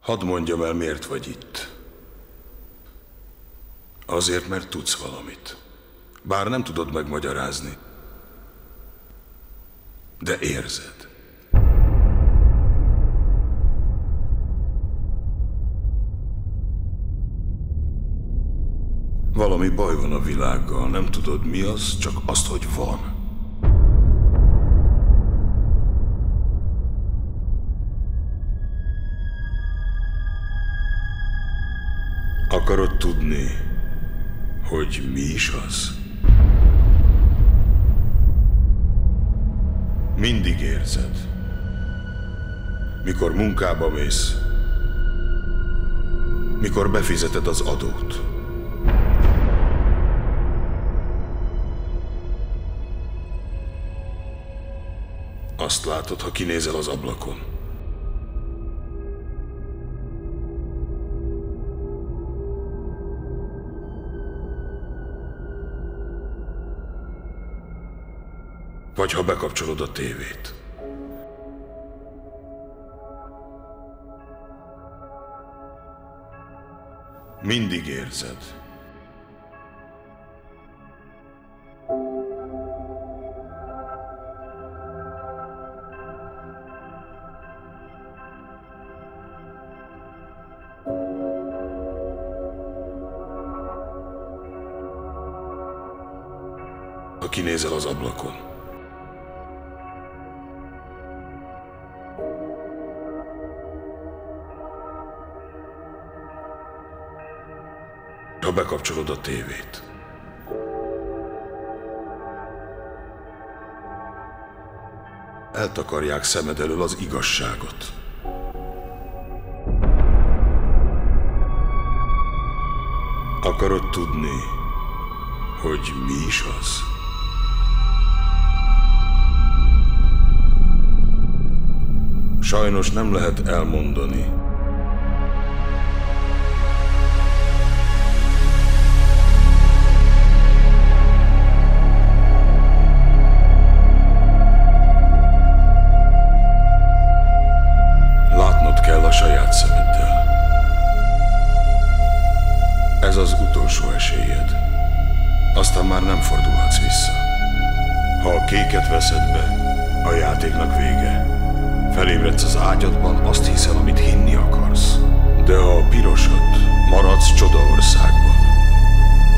Hadd mondjam el, miért vagy itt. Azért, mert tudsz valamit. Bár nem tudod megmagyarázni. De érzed. Valami baj van a világgal, nem tudod mi az, csak azt, hogy van. Akarod tudni, hogy mi is az? Mindig érzed. Mikor munkába mész, mikor befizeted az adót. Azt látod, ha kinézel az ablakon. Vagy ha bekapcsolod a tévét. Mindig érzed. Ha kinézel az ablakon. Ha bekapcsolod a tévét. Eltakarják szemed elől az igazságot. Akarod tudni, hogy mi is az? Sajnos nem lehet elmondani, kéket veszed be, a játéknak vége. Felébredsz az ágyadban, azt hiszel, amit hinni akarsz. De ha a pirosat, maradsz csodaországban.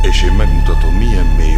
És én megmutatom, milyen mély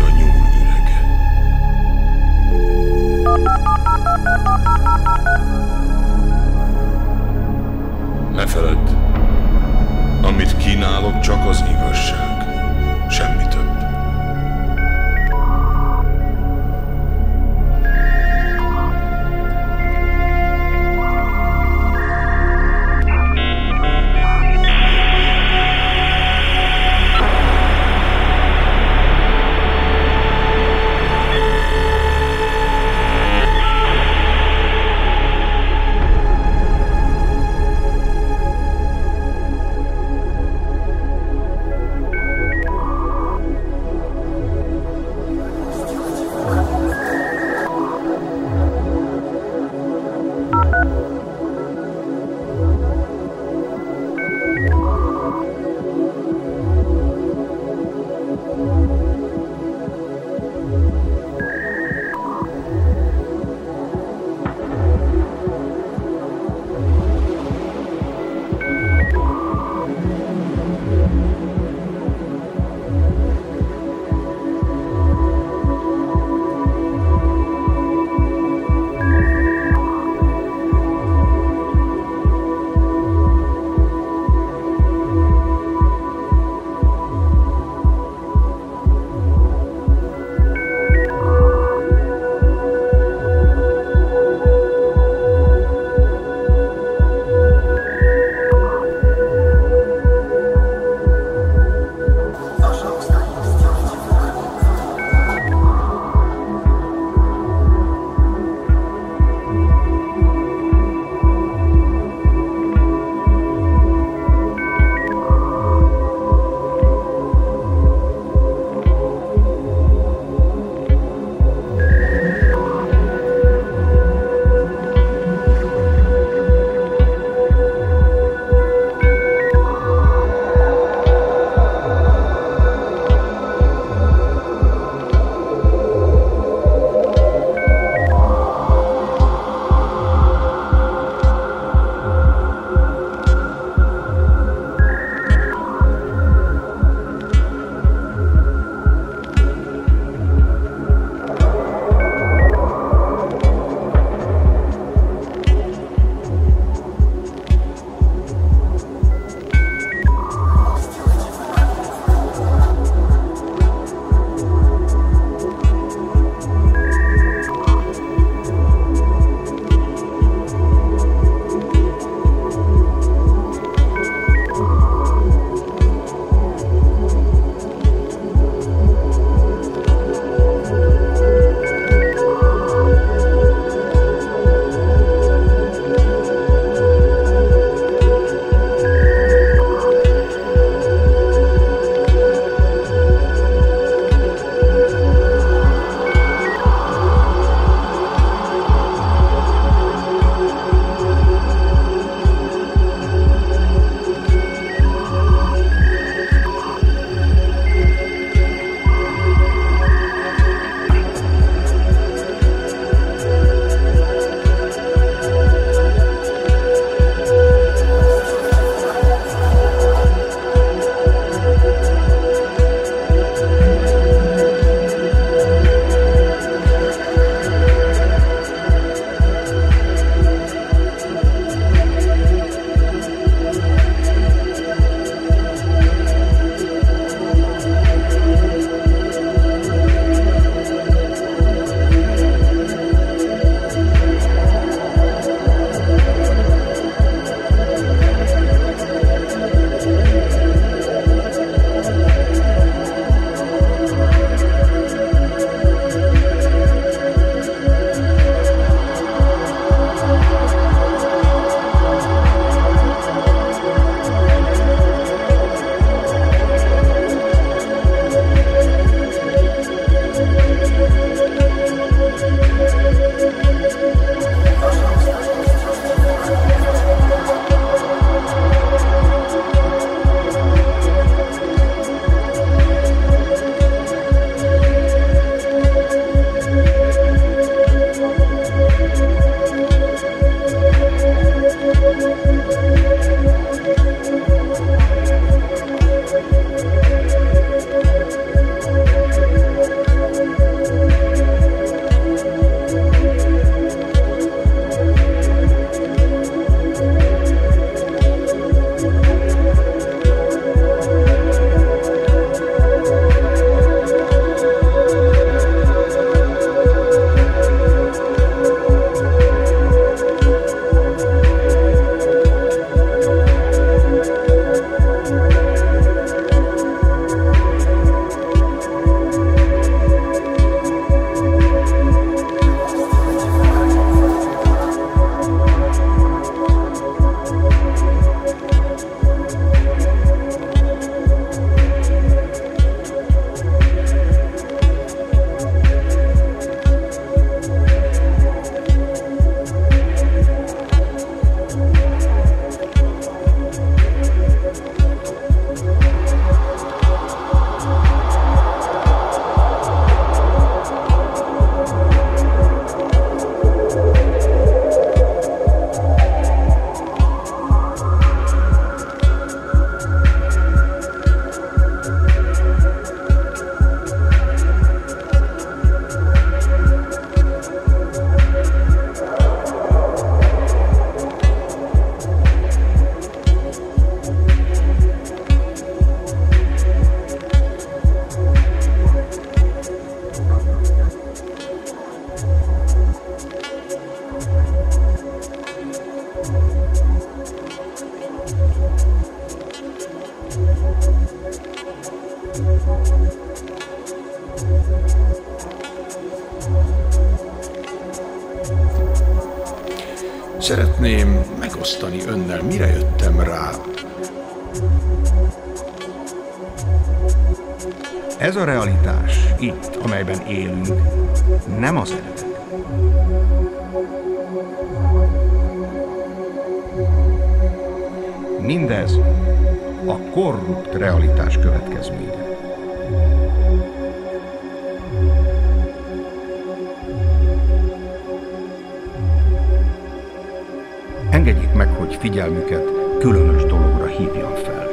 hogy figyelmüket különös dologra hívjam fel.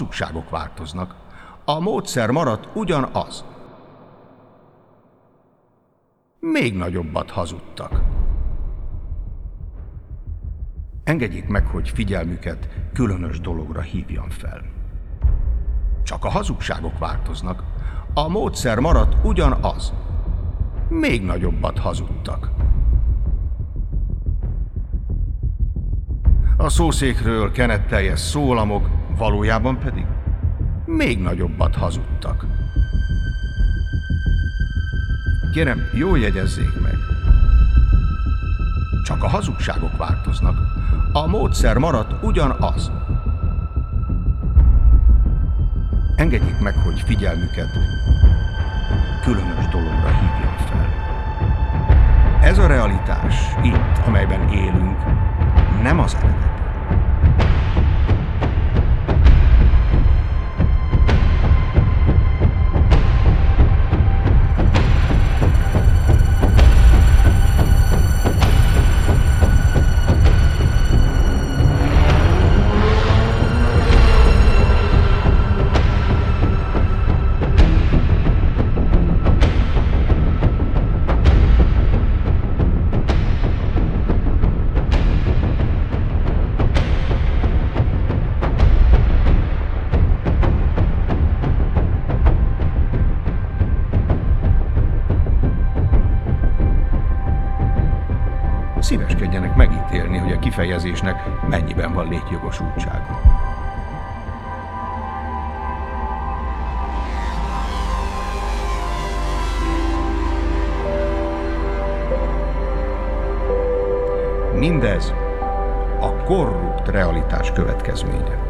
Csak a hazugságok változnak. A módszer maradt ugyanaz. Még nagyobbat hazudtak. Engedjék meg, hogy figyelmüket különös dologra hívjam fel. Csak a hazugságok változnak. A módszer maradt ugyanaz. Még nagyobbat hazudtak. A szószékről kenetteljes szólamok, valójában pedig még nagyobbat hazudtak. Kérem, jól jegyezzék meg. Csak a hazugságok változnak. A módszer maradt ugyanaz. Engedjék meg, hogy figyelmüket különös dologra hívjam fel. Ez a realitás, itt, amelyben élünk, nem az eredet. Kifejezésnek mennyiben van létjogosultsága. Mindez a korrupt realitás következménye.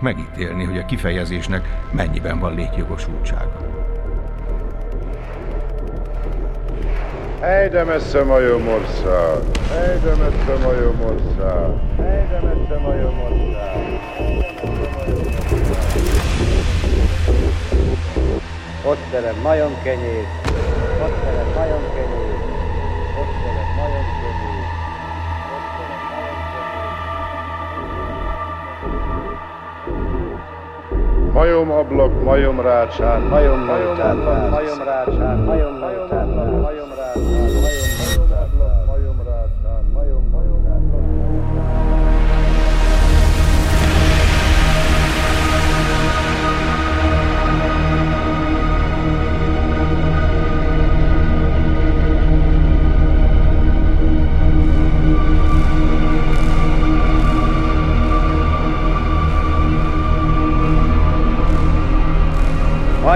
Szíveskedjenek megítélni, hogy a kifejezésnek mennyiben van létjogosultsága. Ejde messze majomország! Ejde messze majomország! Ejde messze majomország! Ott szeret majomkenyér, ott szeret majomkenyér, ott szeret majomkenyér, Majomablak, majomrácsán, Majom majomrácsán, majomrácsán, majom majomablak, majomrácsán, majomrácsán,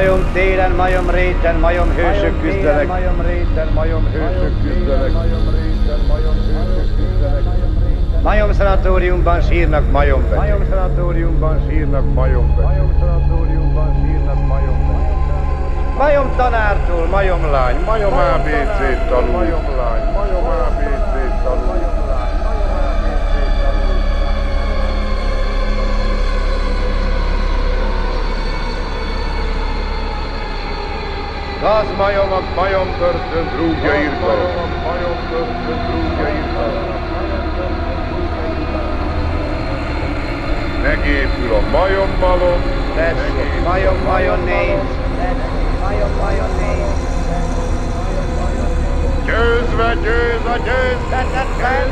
majom réten, majom. Majom réten, majom hősök küzdelek. Majom réten, majom hősök küzdelek. Majom szanatóriumban sírnak majombek. Majom szanatóriumban sírnak majombek. Majom szanatóriumban sírnak majombek. Majom tanártól, majom lány, Majom ABC tanul. Majom lány, Gaz majomok, majom börtön, Rúgja irgalom. Majom börtön, rúgja irgalom. Megépül a majommalom. Tessék, majom, majonéz. Majom, majonéz. Győzve győz a győzhetetlen.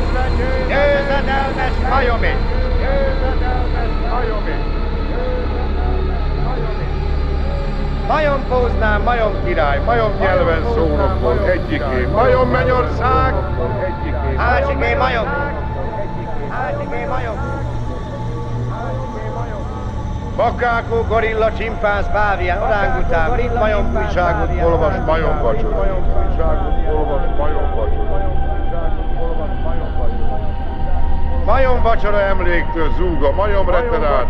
Győzedelmes majomé. Győzedelmes majomé. Majom póznám, majom király, majom Nyelven szónokból egyiké. Majom mennyország. Egyiké. Hásiké majom. Hásiké majom. Makákó, gorilla, csimpánz, pávián, orángután, brit majom újságot olvas, majom vacsora. Majom újságot olvas, majom Majom vacsora emléktől zúg a majom reterát.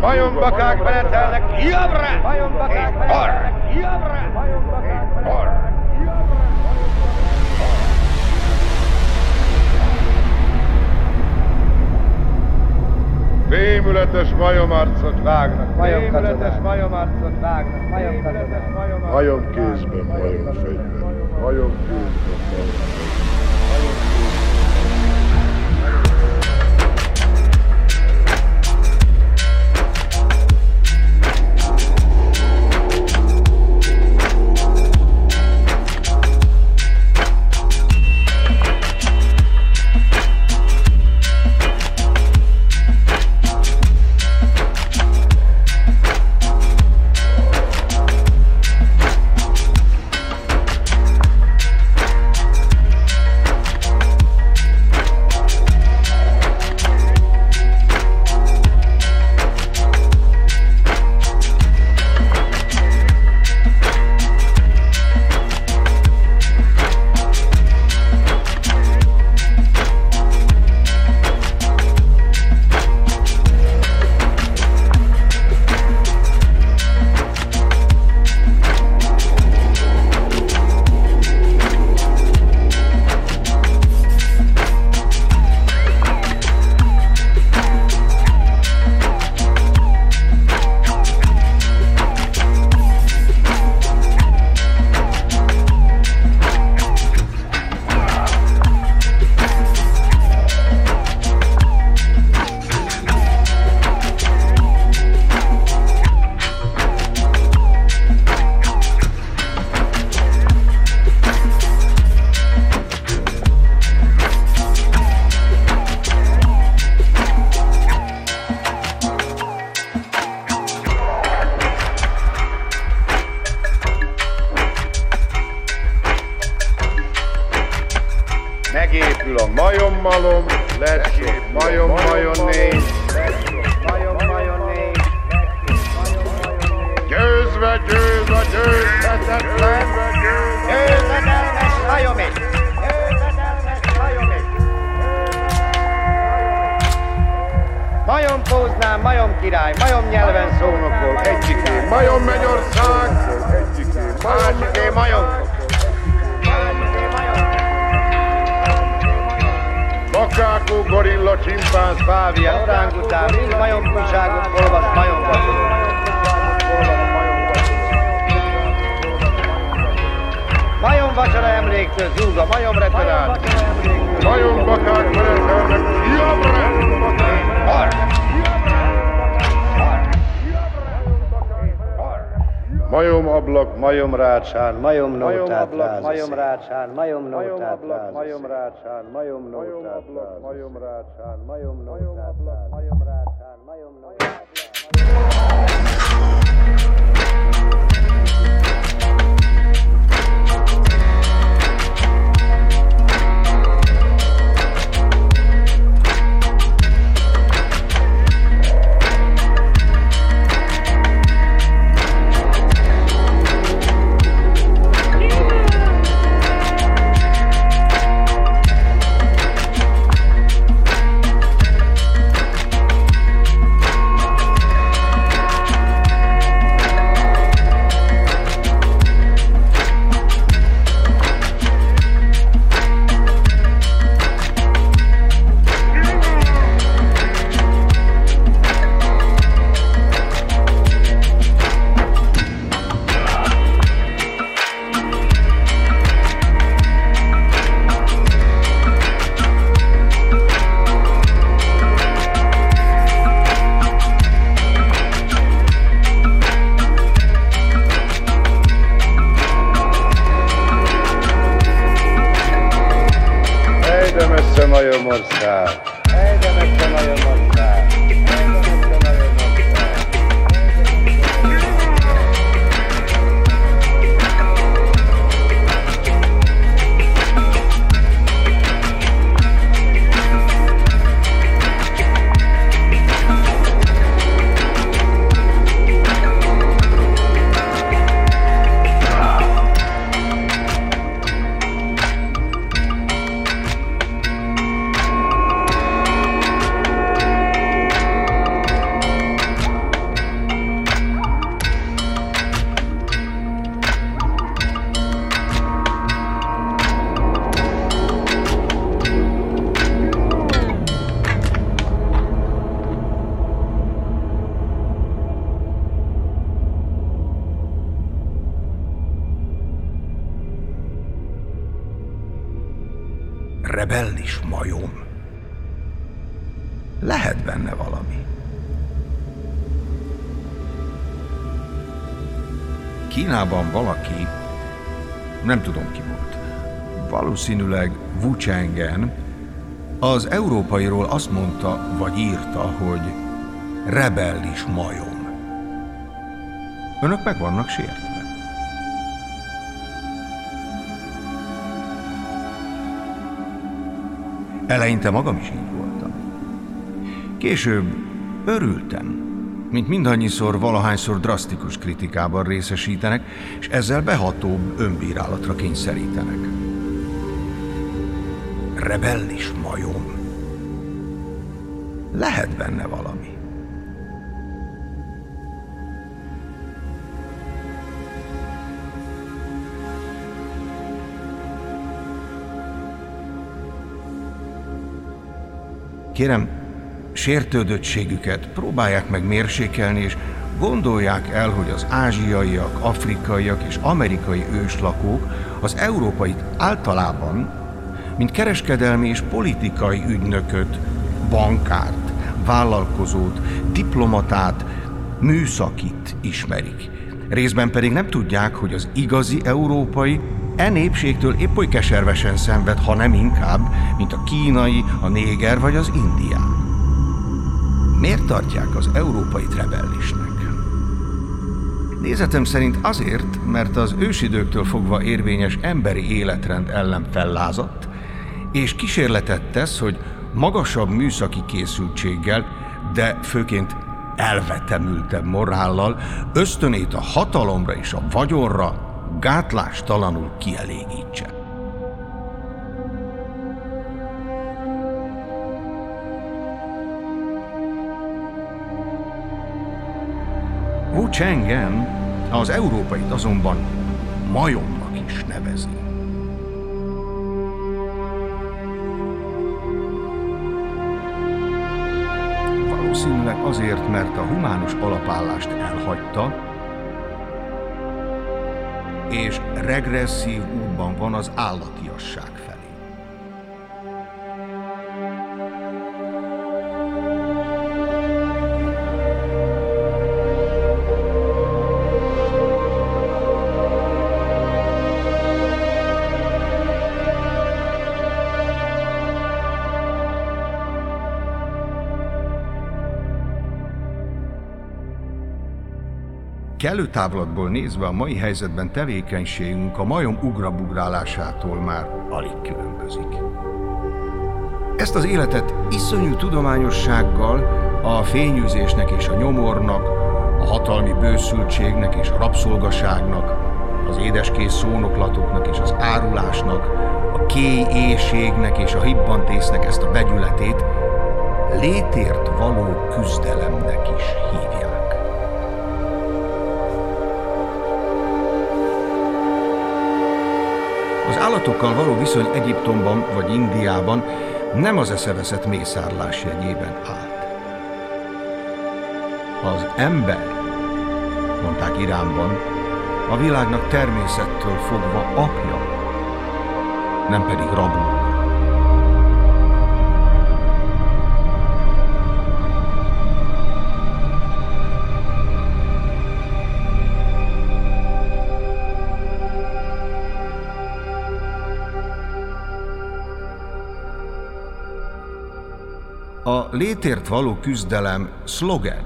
Majom bakák menetelnek jobbra és arra. Jobbra és arra. Rémületes majomarcot Vágnak, majom katonák. majomarcot vágnak, majom. Majom kézben, majom fegyver. Majom kézben, majom fegyver. Rácsán, majom nótát ráz. majom rácsán, majom nótát ráz. majom rácsán, majom Majom ablak, majom rácsán, majom nótát ráz. Az európairól azt mondta, vagy írta, hogy rebellis majom. Önök meg vannak sértve. Eleinte magam is így voltam. Később örültem, mint mindannyiszor valahányszor drasztikus kritikában részesítenek, és ezzel behatóbb önbírálatra kényszerítenek. Rebellis benne valami. Kérem, sértődöttségüket próbálják meg mérsékelni, és gondolják el, hogy az ázsiaiak, afrikaiak és amerikai őslakók az európait általában, mint kereskedelmi és politikai ügynököt, bankárt, vállalkozót, diplomatát, műszakit ismerik. Részben pedig nem tudják, hogy az igazi európai e népségtől épp oly keservesen szenved, ha nem inkább, mint a kínai, a néger vagy az indián. Miért tartják az európait rebellisnek? Nézetem szerint azért, mert az ősidőktől fogva érvényes emberi életrend ellen fellázadt, és kísérletet tesz, hogy magasabb műszaki készültséggel, de főként elvetemültebb morállal ösztönét a hatalomra és a vagyonra gátlástalanul kielégítse. Wu Chengen az európait azonban majomnak is nevezi. Valószínűleg azért, mert a humánus alapállást elhagyta, és regresszív útban van az állatiasság felé. Kellő távlatból nézve a mai helyzetben tevékenységünk a majom ugrabugrálásától már alig különbözik. Ezt az életet iszonyú tudományossággal, a fényűzésnek és a nyomornak, a hatalmi bőszültségnek és a rabszolgaságnak, az édeskész szónoklatoknak és az árulásnak, a kéj éjségnek és a hibbantésznek ezt a begyületét létért való küzdelemnek is hívják. Állatokkal való viszony Egyiptomban vagy Indiában nem az eszeveszett mészárlás jegyében állt. Az ember, mondták Iránban, a világnak természettől fogva apja, nem pedig rabul. A létért való küzdelem szlogen,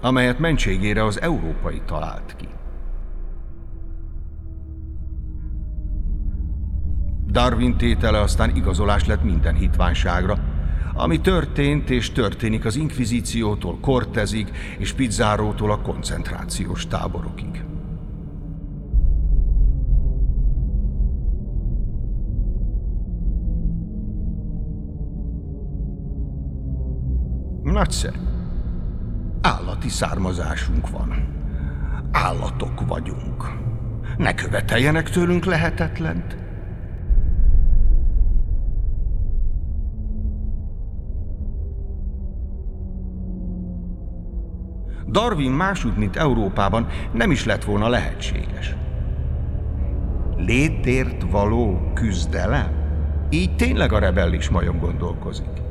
amelyet mentségére az európai talált ki. Darwin tétele aztán igazolás lett minden hitványságra, ami történt és történik az inkvizíciótól Cortezig és Pizzárótól a koncentrációs táborokig. Nagyszerű. Állati származásunk van. Állatok vagyunk. Ne követeljenek tőlünk lehetetlent. Darwin másút, mint Európában nem is lett volna lehetséges. Létért való küzdelem? Így tényleg a rebellis majom gondolkozik.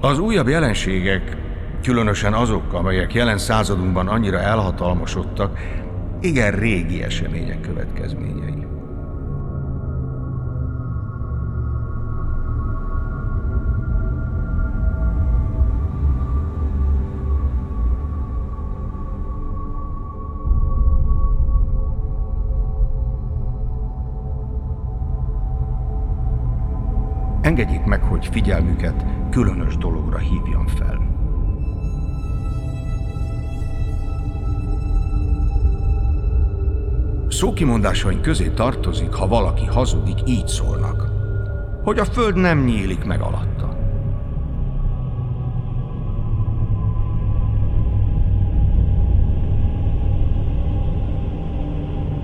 Az újabb jelenségek, különösen azok, amelyek jelen századunkban annyira elhatalmasodtak, igen régi események következményei. Engedjék meg, hogy figyelmüket különös dologra hívjam fel. Szókimondásaink közé tartozik, ha valaki hazudik, így szólnak, hogy a föld nem nyílik meg alatta.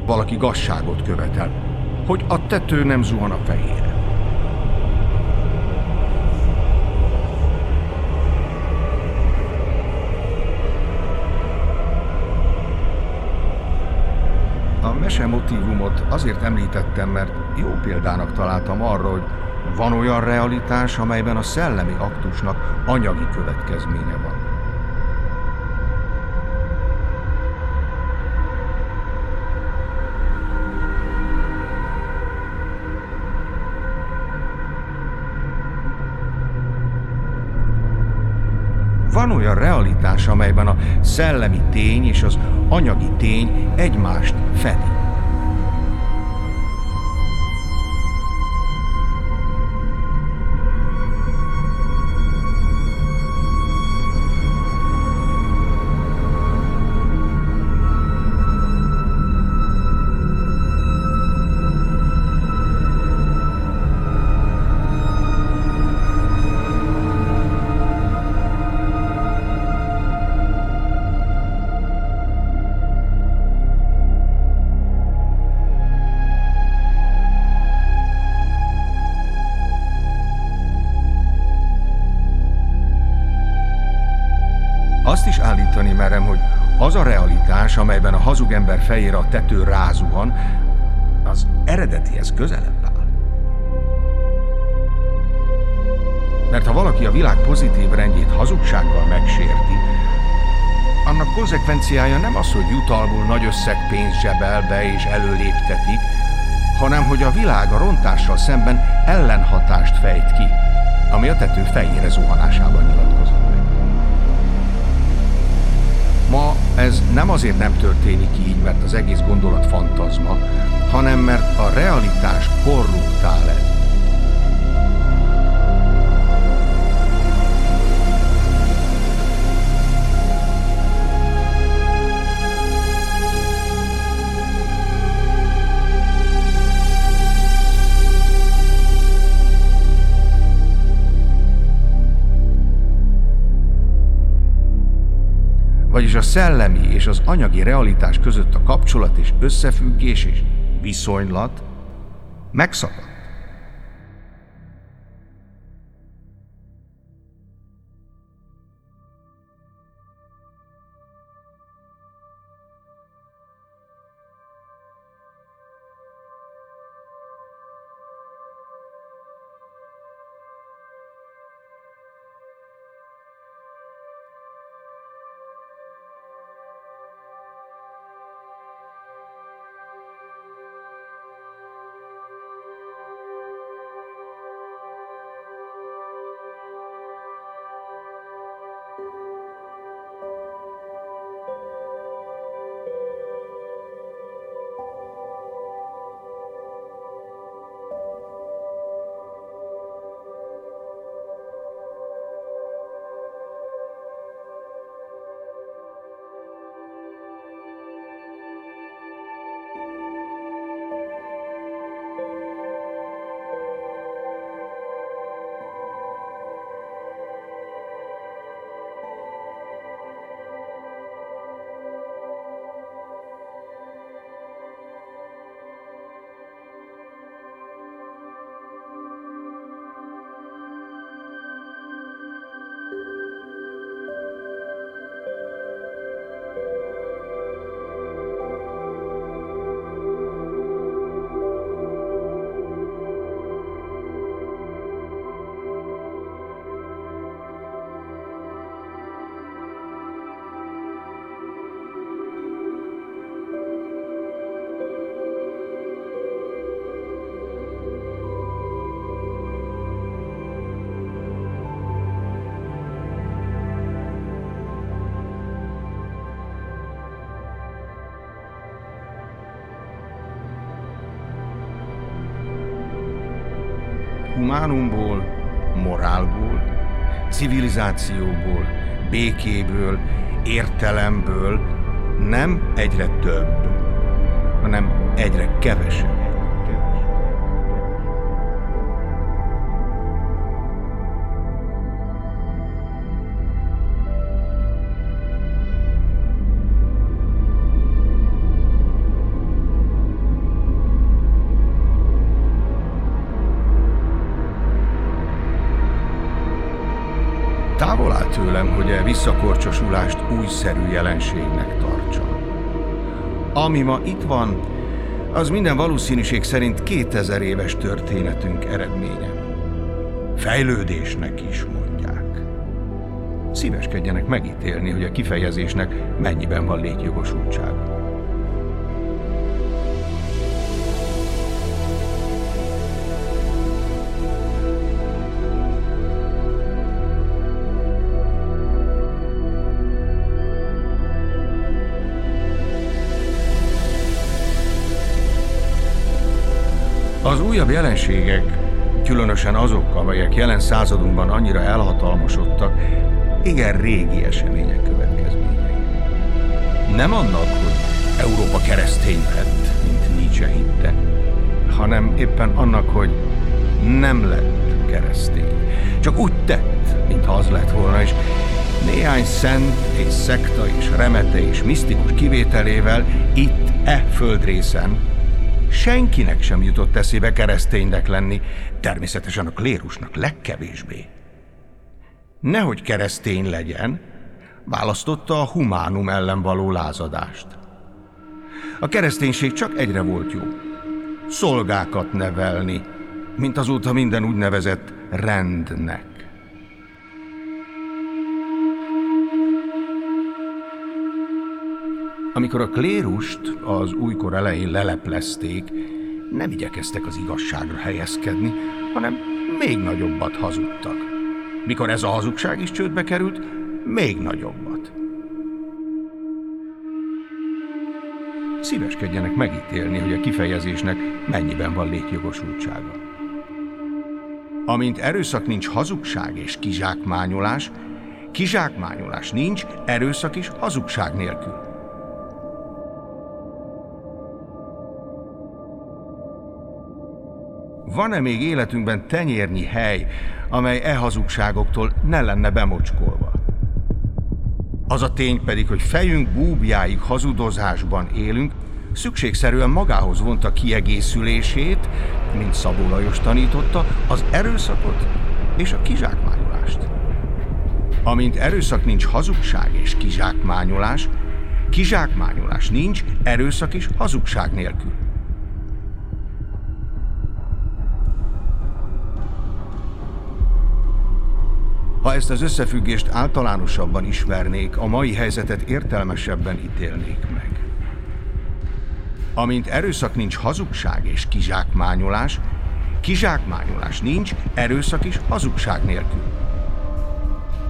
Valaki gazságot követel, hogy a tető nem zuhan a fejére. Mese motivumot azért említettem, mert jó példának találtam arra, hogy van olyan realitás, amelyben a szellemi aktusnak anyagi következménye van. Van olyan realitás, amelyben a szellemi tény és az anyagi tény egymást fedi. Ember fejére a tető rázuhan, az eredetihez közelebb áll. Mert ha valaki a világ pozitív rendjét hazugsággal megsérti, annak konzekvenciája nem az, hogy jutalmul nagy összeg pénz zsebel be és előléptetik, hanem hogy a világ a rontással szemben ellenhatást fejt ki, ami a tető fejére zuhanásában nyilatkozik. Ma ez nem azért nem történik így, mert az egész gondolat fantazma, hanem mert a realitás korruptál szellemi és az anyagi realitás között a kapcsolat és összefüggés és viszonylat megszakadt. Humánumból, morálból, civilizációból, békéből, értelemből nem egyre több, hanem egyre kevesebb. Hogy a visszakorcsosulást újszerű jelenségnek tartsam. Ami ma itt van, az minden valószínűség szerint 2000 éves történetünk eredménye. Fejlődésnek is mondják. Szíveskedjenek megítélni, hogy a kifejezésnek mennyiben van létjogosultsága. Újabb jelenségek, különösen azok, amelyek jelen századunkban annyira elhatalmasodtak, igen régi események következményei. Nem annak, hogy Európa keresztény lett, mint Nietzsche hitte, hanem éppen annak, hogy nem lett keresztény. Csak úgy tett, mintha az lett volna, és néhány szent és szekta és remete és misztikus kivételével itt, e földrészen Senkinek sem jutott eszébe kereszténynek lenni, természetesen a klérusnak legkevésbé. Nehogy keresztény legyen, választotta a humánum ellen való lázadást. A kereszténység csak egyre volt jó. Szolgákat nevelni, mint azóta minden úgynevezett rendnek. Amikor a klérust az újkor elején leleplezték, nem igyekeztek az igazságra helyezkedni, hanem még nagyobbat hazudtak. Mikor ez a hazugság is csődbe került, még nagyobbat. Szíveskedjenek megítélni, hogy a kifejezésnek mennyiben van létjogosultsága. Amint erőszak nincs hazugság és kizsákmányolás, kizsákmányolás nincs erőszak és hazugság nélkül. Van-e még életünkben tenyérnyi hely, amely e hazugságoktól ne lenne bemocskolva? Az a tény pedig, hogy fejünk búbjáig hazudozásban élünk, szükségszerűen magához vonta kiegészülését, mint Szabó Lajos tanította, az erőszakot és a kizsákmányolást. Amint erőszak nincs hazugság és kizsákmányolás, kizsákmányolás nincs erőszak és hazugság nélkül. Ha ezt az összefüggést általánosabban ismernék, a mai helyzetet értelmesebben ítélnék meg. Amint erőszak nincs hazugság és kizsákmányolás, kizsákmányolás nincs erőszak is hazugság nélkül.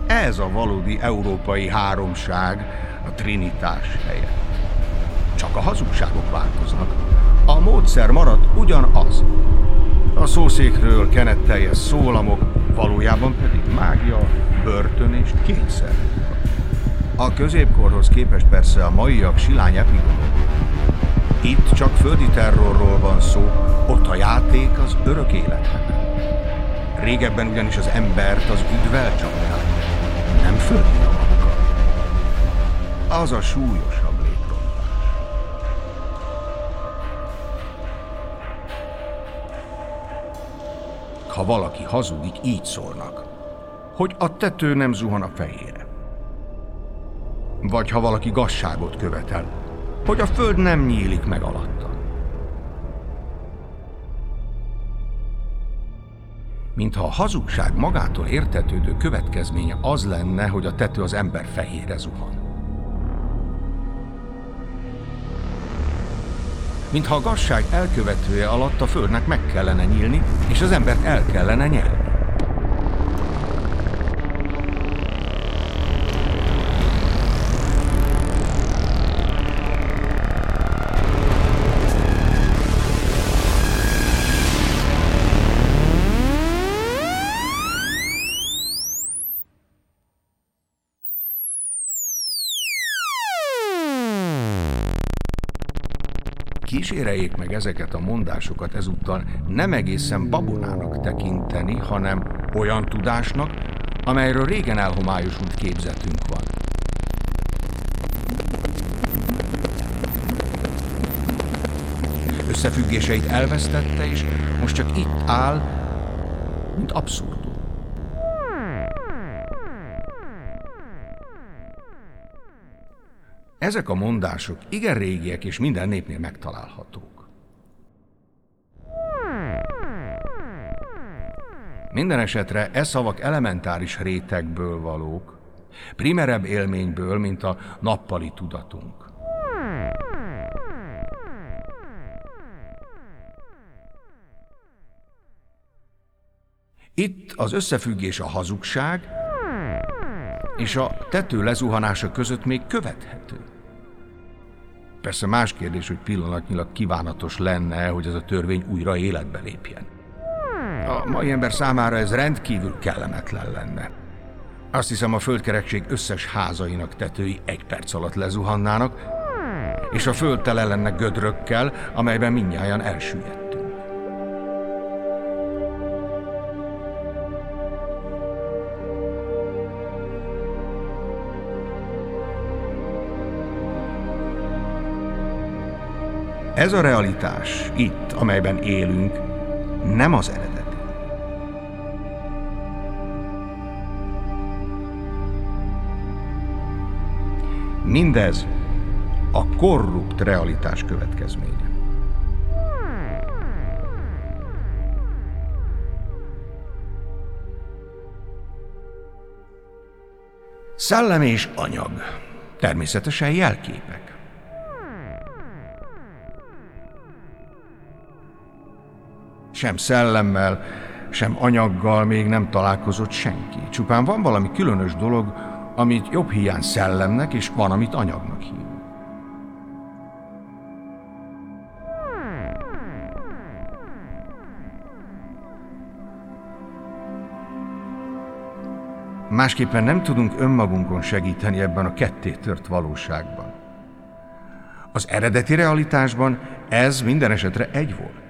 Ez a valódi európai háromság a trinitás helye. Csak a hazugságok változnak. A módszer marad ugyanaz. A szószékről kenetteljes szólamok, valójában pedig mágia, börtön és kényszer. A középkorhoz képest persze a maiak silány epigónok. Itt csak földi terrorról van szó, ott a játék az örök életben. Régebben ugyanis az embert az üdvel csapják, nem földi. Az a súlyosabb ha valaki hazudik, így szólnak, hogy a tető nem zuhan a fejére. Vagy ha valaki gasságot követel, hogy a föld nem nyílik meg alatta. Mintha a hazugság magától értetődő következménye az lenne, hogy a tető az ember fejére zuhan. Mintha a gazság elkövetője alatt a földnek meg kellene nyílni, és az embert el kellene nyelni. Kíséreljék meg ezeket a mondásokat ezúttal nem egészen babonának tekinteni, hanem olyan tudásnak, amelyről régen elhomályosult képzetünk van. Összefüggéseit elvesztette, és most csak itt áll, mint abszurd. Ezek a mondások igen régiek és minden népnél megtalálhatók. Minden esetre e szavak elementáris rétegből valók, primerebb élményből, mint a nappali tudatunk. Itt az összefüggés a hazugság és a tető lezuhanása között még követhető. Persze más kérdés, hogy pillanatnyilag kívánatos lenne, hogy ez a törvény újra életbe lépjen. A mai ember számára ez rendkívül kellemetlen lenne. Azt hiszem, a földkerekség összes házainak tetői egy perc alatt lezuhannának, és a föld tele lenne gödrökkel, amelyben mindnyájan elsüllyedt. Ez a realitás itt, amelyben élünk, nem az eredeti. Mindez a korrupt realitás következménye. Szellem és anyag. Természetesen jelképek. Sem szellemmel, sem anyaggal még nem találkozott senki. Csupán van valami különös dolog, amit jobb hiány szellemnek, és van, amit anyagnak hív. Másképpen nem tudunk önmagunkon segíteni ebben a kettétört valóságban. Az eredeti realitásban ez minden esetre egy volt.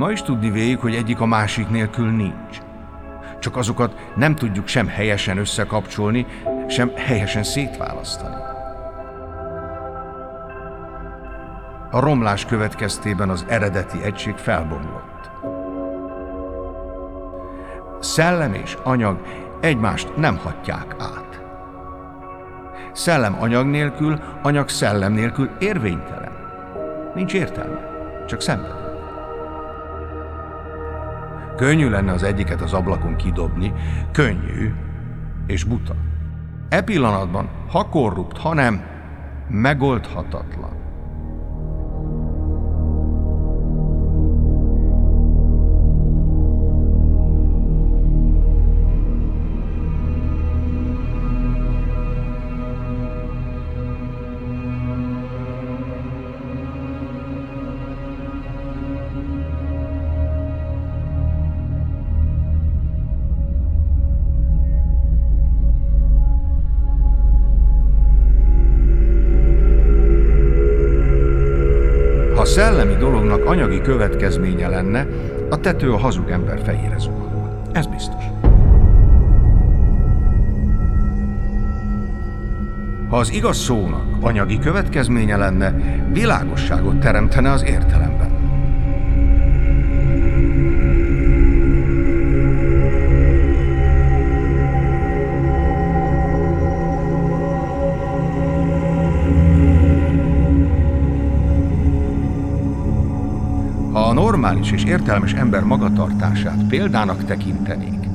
Ma is tudni véljük, hogy egyik a másik nélkül nincs. Csak azokat nem tudjuk sem helyesen összekapcsolni, sem helyesen szétválasztani. A romlás következtében az eredeti egység felbomlott. Szellem és anyag egymást nem hatják át. Szellem anyag nélkül, anyag szellem nélkül érvénytelen. Nincs értelme, csak szenved. Könnyű lenne az egyiket az ablakon kidobni, könnyű és buta. E pillanatban, ha korrupt, ha nem, megoldhatatlan. Következménye lenne, a tető a hazug ember fejére zuhanna. Ez biztos. Ha az igaz szónak anyagi következménye lenne, világosságot teremtene az értelemben. Normális és értelmes ember magatartását példának tekintenék,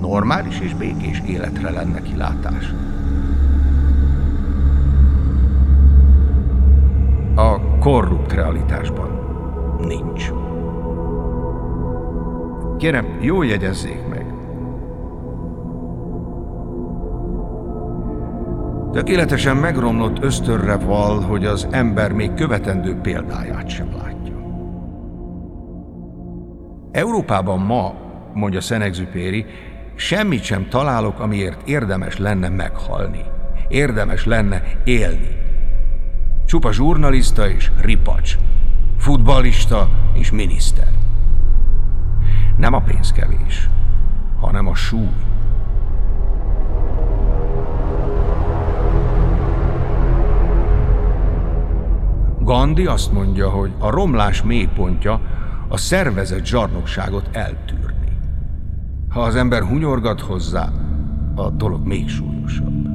normális és békés életre lenne kilátás. A korrupt realitásban nincs. Kérem, jól jegyezzék meg. Tökéletesen megromlott ösztörre val, hogy az ember még követendő példáját sem lát. Európában ma, mondja Szenegzüpéri, semmit sem találok, amiért érdemes lenne meghalni. érdemes lenne élni. Csupa zsurnalista és ripacs, futballista és miniszter. Nem a pénz kevés, hanem a súly. Gandhi azt mondja, hogy a romlás mélypontja a szervezett zsarnokságot eltűrni. Ha az ember hunyorgat hozzá, a dolog még súlyosabb.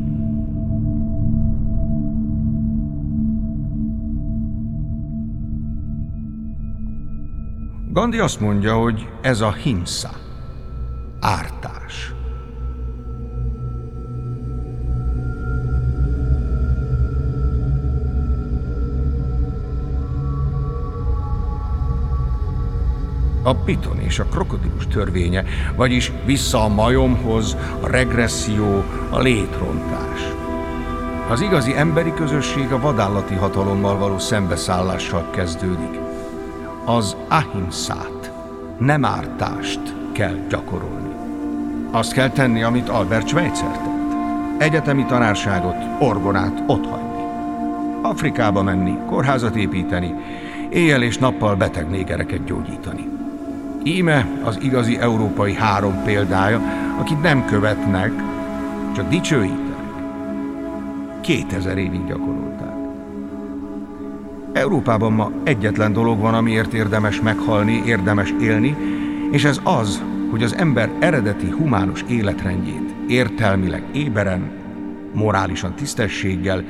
Gandhi azt mondja, hogy ez a himsa, ártás. A piton és a krokodilus törvénye, vagyis vissza a majomhoz, a regresszió, a létrontás. Az igazi emberi közösség a vadállati hatalommal való szembeszállással kezdődik. Az ahimszát, nem ártást kell gyakorolni. Azt kell tenni, amit Albert Schweitzer tett. Egyetemi tanárságot, orgonát otthagyni. Afrikába menni, kórházat építeni, éjjel és nappal beteg négereket gyógyítani. Íme az igazi európai három példája, akit nem követnek, csak dicsőítenek. Kétezer évig gyakorolták. Európában ma egyetlen dolog van, amiért érdemes meghalni, érdemes élni, és ez az, hogy az ember eredeti humánus életrendjét értelmileg éberen, morálisan tisztességgel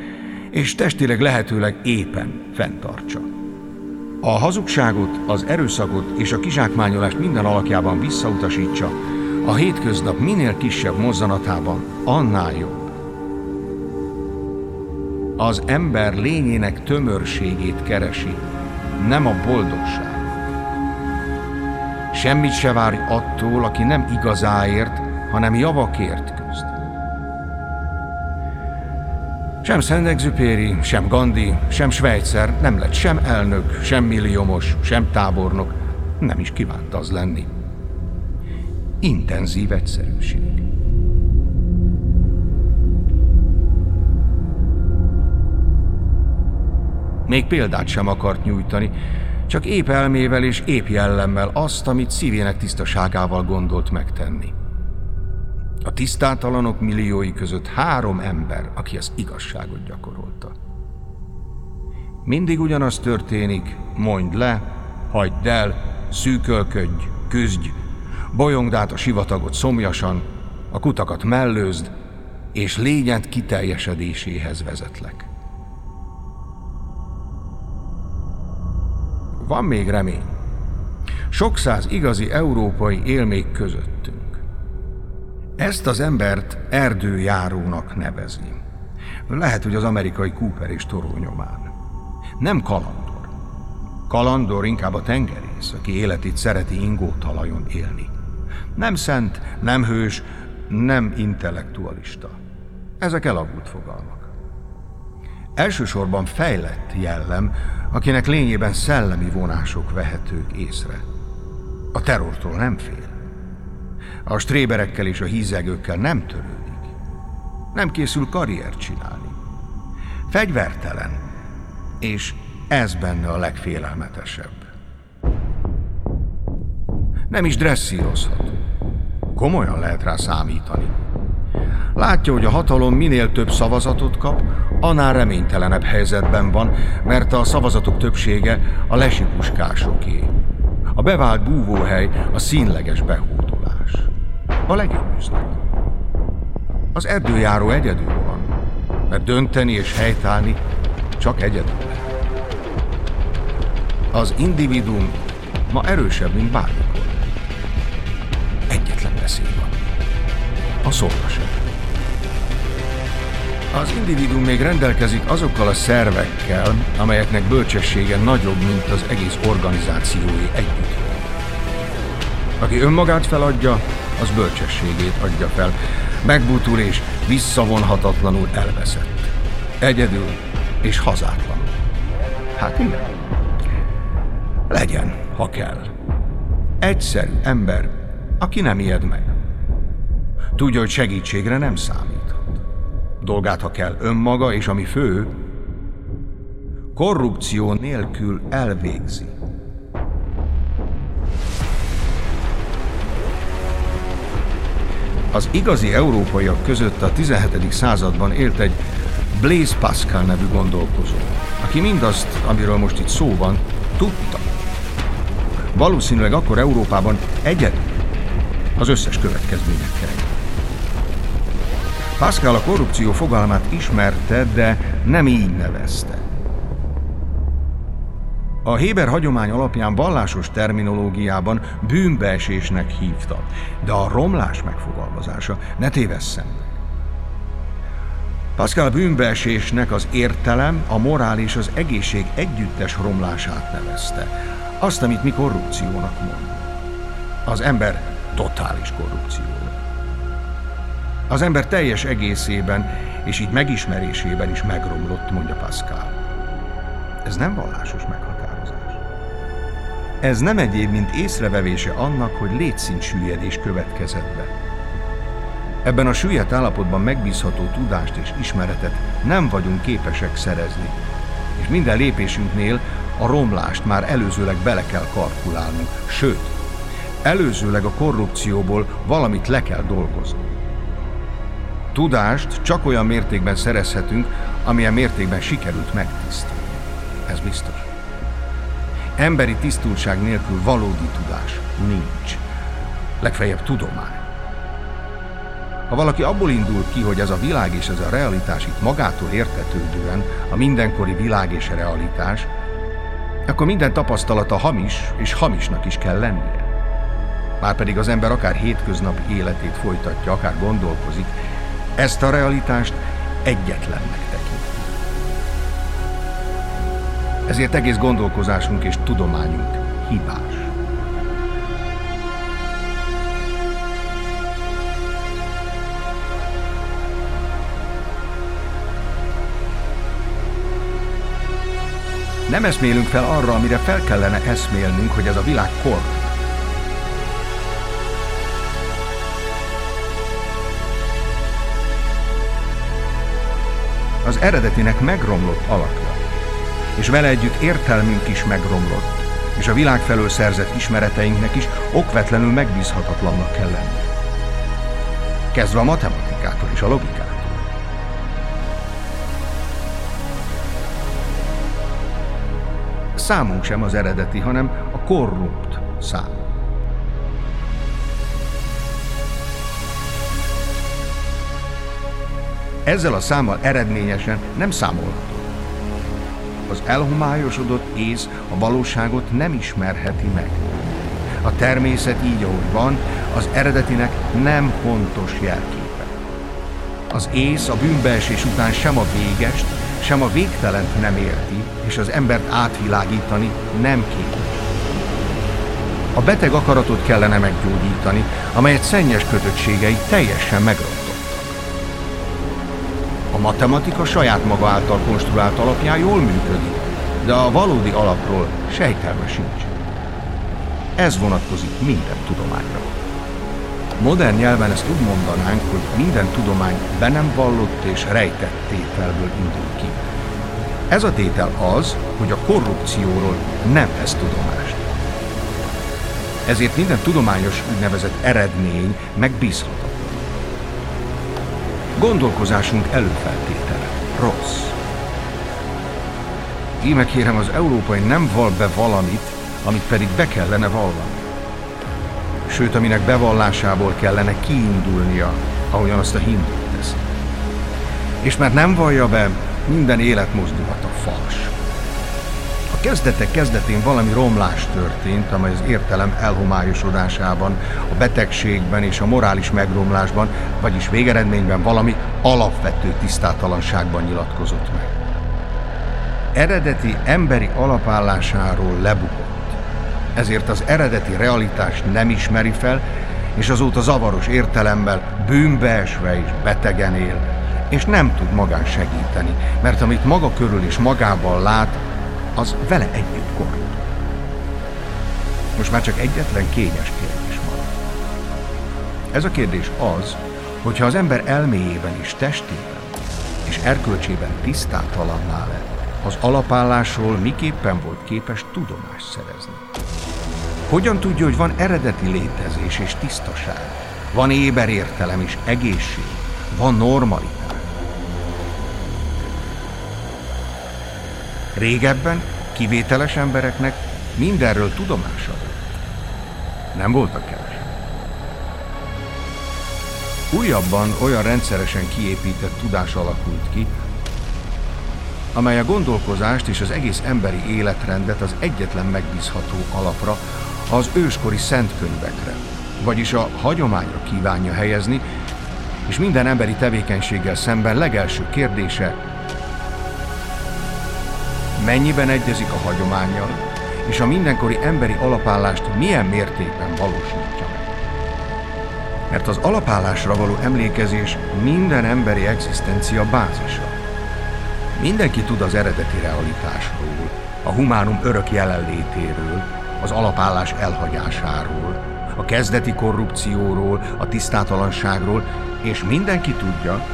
és testileg lehetőleg éppen fenntartsa. A hazugságot, az erőszakot és a kizsákmányolást minden alakjában visszautasítsa, a hétköznap minél kisebb mozzanatában, annál jobb. Az ember lényének tömörségét keresi, nem a boldogságot. Semmit se várj attól, aki nem igazáért, hanem javakért küzd. Sem Szentexüpéri, sem Gandhi, sem Schweitzer nem lett sem elnök, sem milliómos, sem tábornok, nem is kívánt az lenni. Intenzív egyszerűség. Még példát sem akart nyújtani, csak épp elmével és épp jellemmel azt, amit szívének tisztaságával gondolt megtenni. A tisztátalanok milliói között három ember, aki az igazságot gyakorolta. Mindig ugyanaz történik, mondd le, hagyd el, szűkölködj, küzdj, bolyongd át a sivatagot szomjasan, a kutakat mellőzd, és lényed kiteljesedéséhez vezetlek. Van még remény. Sok száz igazi európai él még közöttünk. Ezt az embert erdőjárónak nevezi. Lehet, hogy az amerikai Cooper és Toró nyomán. Nem kalandor. Kalandor inkább a tengerész, aki életét szereti ingótalajon élni. Nem szent, nem hős, nem intellektualista. Ezek elavult fogalmak. Elsősorban fejlett jellem, akinek lényében szellemi vonások vehetők észre. A terrortól nem fél. A stréberekkel és a hízegőkkel nem törődik. Nem készül karriert csinálni. Fegyvertelen, és ez benne a legfélelmetesebb. Nem is dresszírozható. Komolyan lehet rá számítani. Látja, hogy a hatalom minél több szavazatot kap, annál reménytelenebb helyzetben van, mert a szavazatok többsége a lesipuskásoké. A bevált búvóhely a színleges behódolás. A legjobb üzlet. Az erdőjáró egyedül van, mert dönteni és helytállni csak egyedül. Az individuum ma erősebb, mint bármikor. Egyetlen veszély van. A szolgaság. Az individuum még rendelkezik azokkal a szervekkel, amelyeknek bölcsessége nagyobb, mint az egész organizációi együtt. Aki önmagát feladja, az bölcsességét adja fel. Megbutul és visszavonhatatlanul elveszett. Egyedül és hazátlan. Hát igen. Legyen, ha kell. Egyszerű ember, aki nem ijed meg. Tudja, hogy segítségre nem számíthat. dolgát, ha kell, önmaga, és ami fő, korrupció nélkül elvégzi. Az igazi európaiak között a 17. században élt egy Blaise Pascal nevű gondolkozó, aki mindazt, amiről most itt szó van, tudta. Valószínűleg akkor Európában egyedül az összes következményekkel. Pascal a korrupció fogalmát ismerte, de nem így nevezte. A Héber hagyomány alapján vallásos terminológiában bűnbeesésnek hívta, de a romlás megfogalmazása ne tévesszem. Pascal bűnbeesésnek az értelem, a morál és az egészség együttes romlását nevezte. Azt, amit mi korrupciónak mond. Az ember totális korrupciója. Az ember teljes egészében és így megismerésében is megromlott, mondja Pascal. Ez nem vallásos meghatározás. Ez nem egyéb, mint észrevevése annak, hogy létszint süllyedés következett be. Ebben a süllyedt állapotban megbízható tudást és ismeretet nem vagyunk képesek szerezni, és minden lépésünknél a romlást már előzőleg bele kell kalkulálnunk, sőt, előzőleg a korrupcióból valamit le kell dolgozni. Tudást csak olyan mértékben szerezhetünk, amilyen mértékben sikerült megtisztulni. Ez biztos. Emberi tisztulság nélkül valódi tudás nincs. Legfeljebb tudomány. Ha valaki abból indul ki, hogy ez a világ és ez a realitás itt magától értetődően a mindenkori világ és realitás, akkor minden tapasztalata hamis, és hamisnak is kell lennie. Márpedig az ember akár hétköznapi életét folytatja, akár gondolkozik, ezt a realitást egyetlennek Ezért egész gondolkozásunk és tudományunk hibás. Nem eszmélünk fel arra, amire fel kellene eszmélnünk, hogy ez a világ kor. Az eredetinek megromlott alakja és vele együtt értelmünk is megromlott, és a világ felől szerzett ismereteinknek is okvetlenül megbízhatatlannak kell lenni. Kezdve a matematikától és a logikától. Számunk sem az eredeti, hanem a korrupt szám. Ezzel a számmal eredményesen nem számolhatunk az elhomályosodott ész a valóságot nem ismerheti meg. A természet így, ahogy van, az eredetinek nem pontos jelképe. Az ész a bűnbeesés után sem a végest, sem a végtelent nem érti, és az embert átvilágítani nem képes. A beteg akaratot kellene meggyógyítani, amelyet szennyes kötöttségei teljesen megront. A matematika saját maga által konstruált alapján jól működik, de a valódi alapról sejtelme sincs. Ez vonatkozik minden tudományra. Modern nyelven ezt úgy mondanánk, hogy minden tudomány be nem vallott és rejtett tételből indul ki. Ez a tétel az, hogy a korrupcióról nem vesz tudomást. Ezért minden tudományos úgynevezett eredmény megbízhatatlan. Gondolkozásunk előfeltétele. Rossz. Íme kérem, az európai nem val be valamit, amit pedig be kellene vallani. Sőt, aminek bevallásából kellene kiindulnia, ahogyan azt a hindu tesz. És mert nem vallja be, minden életmozdulata fals. A kezdetek kezdetén valami romlás történt, amely az értelem elhomályosodásában, a betegségben és a morális megromlásban, vagyis végeredményben valami alapvető tisztátalanságban nyilatkozott meg. Eredeti emberi alapállásáról lebukott. Ezért az eredeti realitást nem ismeri fel, és azóta zavaros értelemmel bűnbeesve és betegen él, és nem tud magán segíteni, mert amit maga körül és magában lát, az vele együtt korrupt. Most már csak egyetlen kényes kérdés van. Ez a kérdés az, hogyha az ember elméjében és testében és erkölcsében tisztátalanná lett, az alapállásról miképpen volt képes tudomást szerezni. Hogyan tudja, hogy van eredeti létezés és tisztaság, van éber értelem és egészség, van normalitás. Régebben kivételes embereknek mindenről tudomása volt. Nem voltak kevesen. Újabban olyan rendszeresen kiépített tudás alakult ki, amely a gondolkozást és az egész emberi életrendet az egyetlen megbízható alapra, az őskori szentkönyvekre, vagyis a hagyományra kívánja helyezni, és minden emberi tevékenységgel szemben legelső kérdése, mennyiben egyezik a hagyományjal, és a mindenkori emberi alapállást milyen mértékben valósítja meg. Mert az alapállásra való emlékezés minden emberi egzisztencia bázisa. Mindenki tud az eredeti realitásról, a humánum örök jelenlétéről, az alapállás elhagyásáról, a kezdeti korrupcióról, a tisztátalanságról, és mindenki tudja,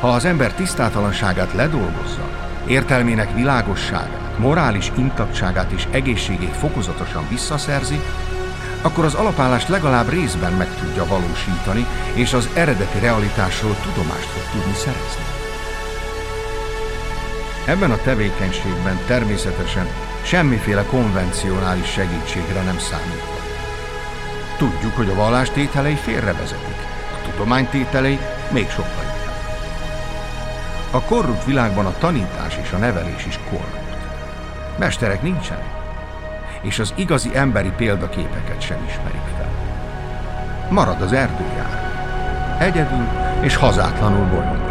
ha az ember tisztátalanságát ledolgozza, értelmének világosságát, morális intaktságát és egészségét fokozatosan visszaszerzi, akkor az alapállást legalább részben meg tudja valósítani, és az eredeti realitásról tudomást fog tudni szerezni. Ebben a tevékenységben természetesen semmiféle konvencionális segítségre nem számíthat. Tudjuk, hogy a vallástételei félrevezetik, a tudománytételei még sokkal. A korrupt világban a tanítás és a nevelés is korrupt. Mesterek nincsenek, és az igazi emberi példaképeket sem ismerik fel. Marad az erdőjár, egyedül és hazátlanul bolyongani.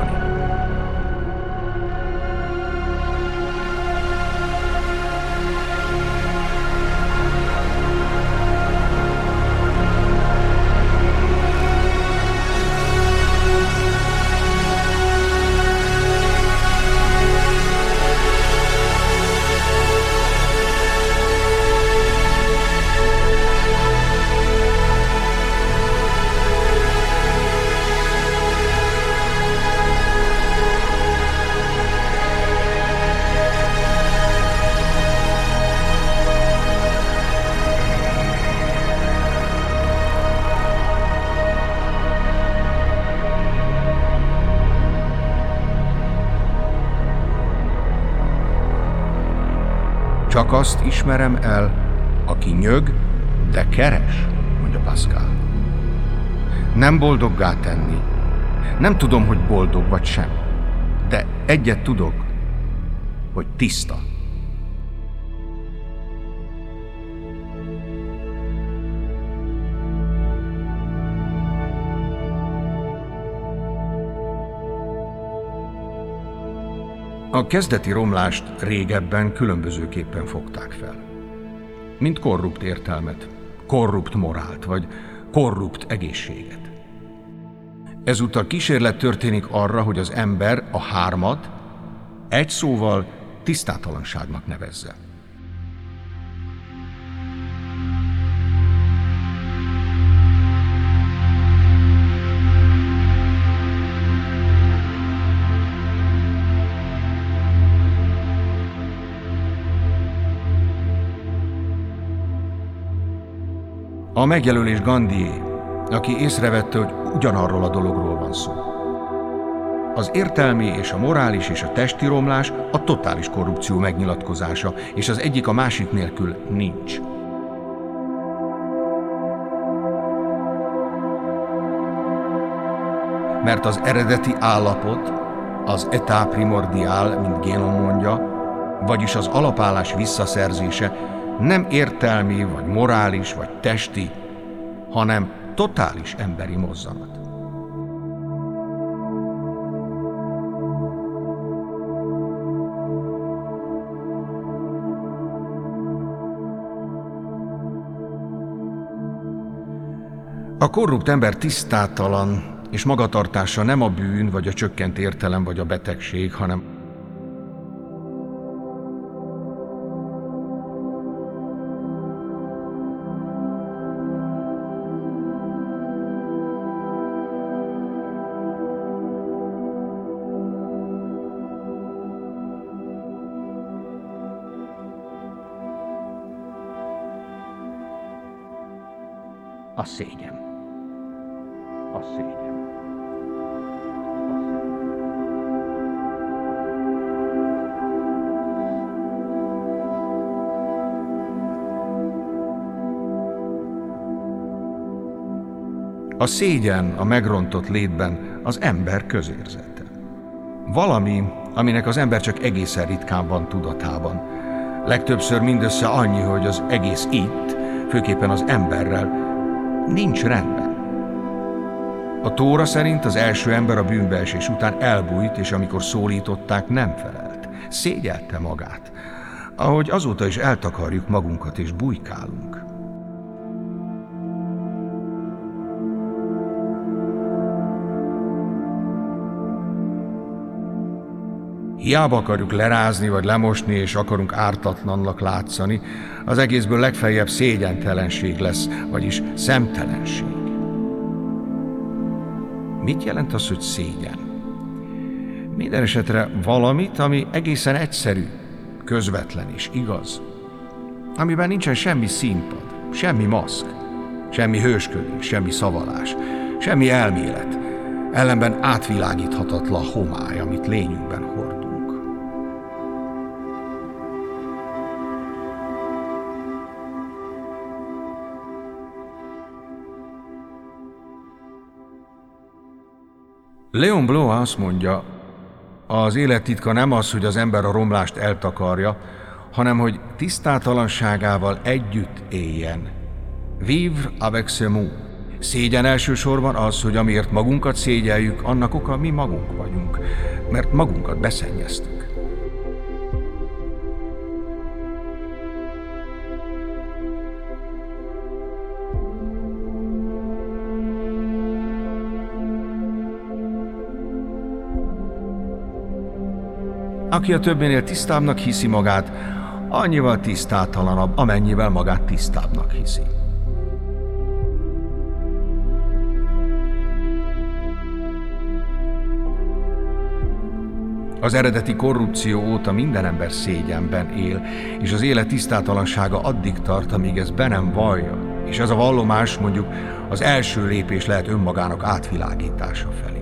Csak azt ismerem el, aki nyög, de keres, mondja Pascal. Nem boldoggá tenni. Nem tudom, hogy boldog vagy sem. De egyet tudok, hogy tiszta. A kezdeti romlást régebben különbözőképpen fogták fel. Mint korrupt értelmet, korrupt morált vagy korrupt egészséget. Ezúttal kísérlet történik arra, hogy az ember a hármat egy szóval tisztátalanságnak nevezze. A megjelölés Gandhié, aki észrevette, hogy ugyanarról a dologról van szó. Az értelmi és a morális és a testi romlás a totális korrupció megnyilatkozása, és az egyik a másik nélkül nincs. Mert az eredeti állapot, az etá primordiál, mint Génon mondja, vagyis az alapállás visszaszerzése nem értelmi, vagy morális, vagy testi, hanem totális emberi mozzanat. A korrupt ember tisztátalan, és magatartása nem a bűn, vagy a csökkent értelem, vagy a betegség, hanem A szégyen. A szégyen. A szégyen a megrontott létben az ember közérzete. Valami, aminek az ember csak egészen ritkán van tudatában. Legtöbbször mindössze annyi, hogy az egész itt, főképpen az emberrel, nincs rendben. A Tóra szerint az első ember a bűnbeesés után elbújt, és amikor szólították, nem felelt. Szégyelte magát, ahogy azóta is eltakarjuk magunkat és bujkálunk. Hiába akarjuk lerázni vagy lemosni, és akarunk ártatlannak látszani, az egészből legfeljebb szégyentelenség lesz, vagyis szemtelenség. Mit jelent az, hogy szégyen? Minden esetre valamit, ami egészen egyszerű, közvetlen és igaz. Amiben nincsen semmi színpad, semmi maszk, semmi hősködés, semmi szavalás, semmi elmélet, ellenben átvilágíthatatlan homály, amit lényünkben Leon Blow azt mondja, az élet titka nem az, hogy az ember a romlást eltakarja, hanem hogy tisztátalanságával együtt éljen. Vivre avec ce mot. Szégyen elsősorban az, hogy amiért magunkat szégyeljük, annak oka mi magunk vagyunk, mert magunkat beszennyeztük. Aki a többinél tisztábbnak hiszi magát, annyival tisztátalanabb, amennyivel magát tisztábbnak hiszi. Az eredeti korrupció óta minden ember szégyenben él, és az élet tisztátalansága addig tart, amíg ez be nem vallja. És ez a vallomás mondjuk az első lépés lehet önmagának átvilágítása felé.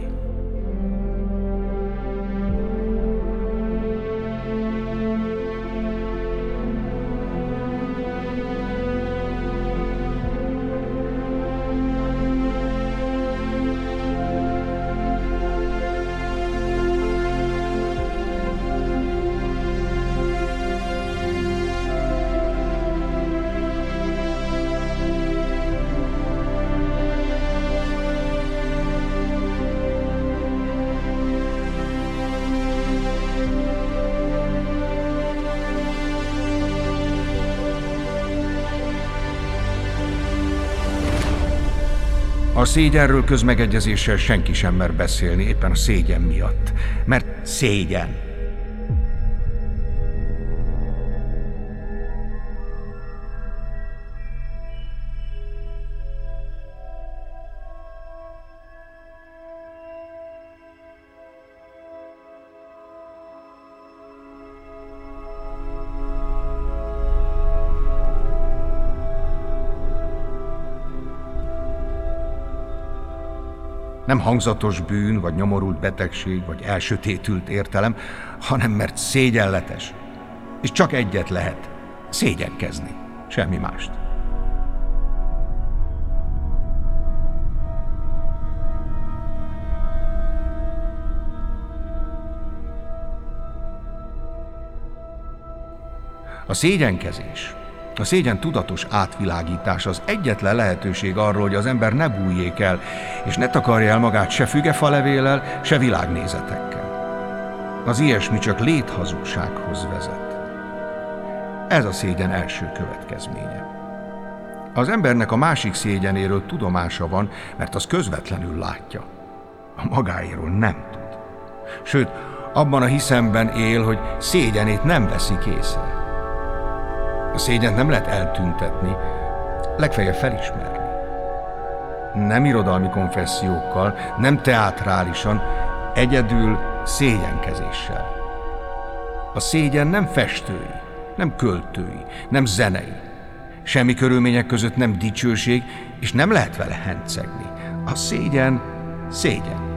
A szégyenről közmegegyezéssel senki sem mer beszélni, éppen a szégyen miatt. Mert szégyen. Nem hangzatos bűn, vagy nyomorult betegség, vagy elsötétült értelem, hanem mert szégyenletes. És csak egyet lehet, szégyenkezni, semmi mást. A szégyenkezés a szégyen tudatos átvilágítás az egyetlen lehetőség arról, hogy az ember ne bújjék el, és ne takarja el magát se fügefalevéllel, se világnézetekkel. Az ilyesmi csak léthazugsághoz vezet. Ez a szégyen első következménye. Az embernek a másik szégyenéről tudomása van, mert az közvetlenül látja. A magáéról nem tud. Sőt, abban a hiszemben él, hogy szégyenét nem veszik észre. A szégyent nem lehet eltüntetni, legfeljebb felismerni. Nem irodalmi konfessziókkal, nem teátrálisan, egyedül szégyenkezéssel. A szégyen nem festői, nem költői, nem zenei. Semmi körülmények között nem dicsőség, és nem lehet vele hencegni. A szégyen, szégyen.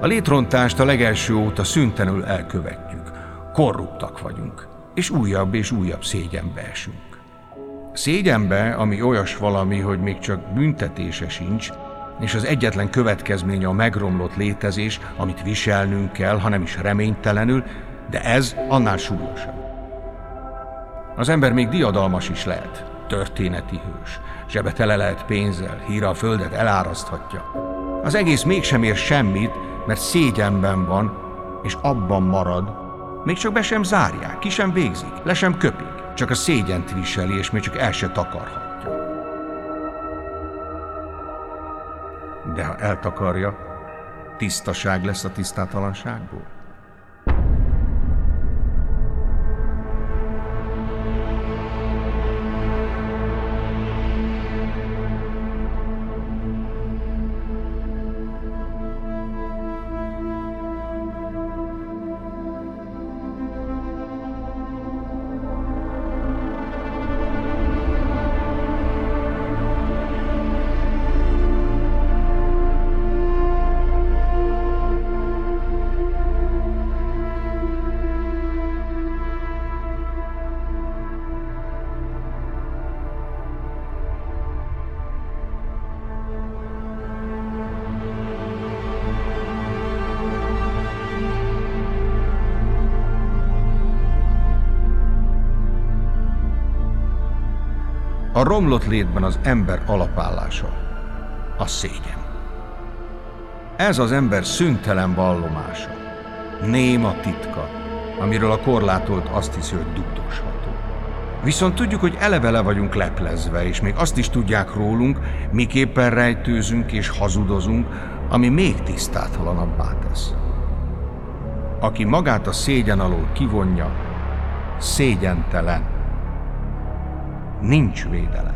A létrontást a legelső óta szüntenül elkövetjük. Korruptak vagyunk, és újabb és újabb szégyenbe esünk. Szégyenbe, ami olyas valami, hogy még csak büntetése sincs, és az egyetlen következménye a megromlott létezés, amit viselnünk kell, hanem is reménytelenül, de ez annál súlyosabb. Az ember még diadalmas is lehet, történeti hős, zsebe tele lehet pénzzel, híra a földet eláraszthatja. Az egész mégsem ér semmit, mert szégyenben van, és abban marad, még csak be sem zárják, ki sem végzik, le sem köpik, csak a szégyent viseli, és még csak el se takarhatja. De ha eltakarja, tisztaság lesz a tisztátalanságból. A romlott létben az ember alapállása a szégyen. Ez az ember szüntelen vallomása, néma titka, amiről a korlátolt azt hiszi, hogy dugdosható. Viszont tudjuk, hogy eleve le vagyunk leplezve, és még azt is tudják rólunk, miképpen rejtőzünk és hazudozunk, ami még tisztátalanabbá tesz. Aki magát a szégyen alól kivonja, szégyentelen nincs védelem.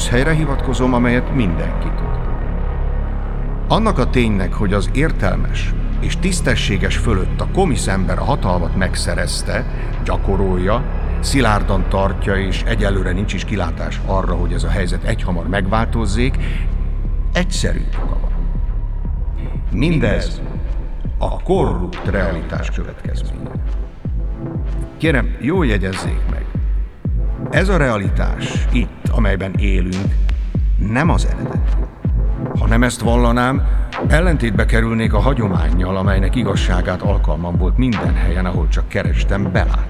Közhelyre hivatkozom, amelyet mindenki tud. Annak a ténynek, hogy az értelmes és tisztességes fölött a komisz ember a hatalmat megszerezte, gyakorolja, szilárdan tartja, és egyelőre nincs is kilátás arra, hogy ez a helyzet egyhamar megváltozzék, egyszerű oka van. Mindez a korrupt realitás következménye. Kérem, jó jegyezzék meg. Ez a realitás, itt, amelyben élünk, nem az eredet. Ha nem ezt vallanám, ellentétbe kerülnék a hagyományjal, amelynek igazságát alkalmam volt minden helyen, ahol csak kerestem belát.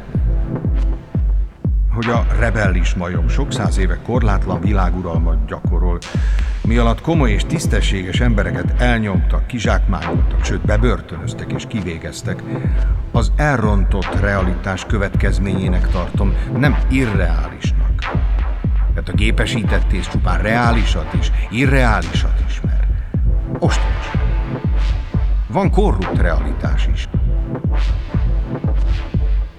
Hogy a rebellis majom sok száz éve korlátlan világuralmat gyakorol, mi alatt komoly és tisztességes embereket elnyomtak, kizsákmányoltak, sőt bebörtönöztek és kivégeztek, az elrontott realitás következményének tartom, nem irreálisnak. Tehát a gépesítettés csupán reálisat és irreálisat ismer. Ostos. van korrupt realitás is.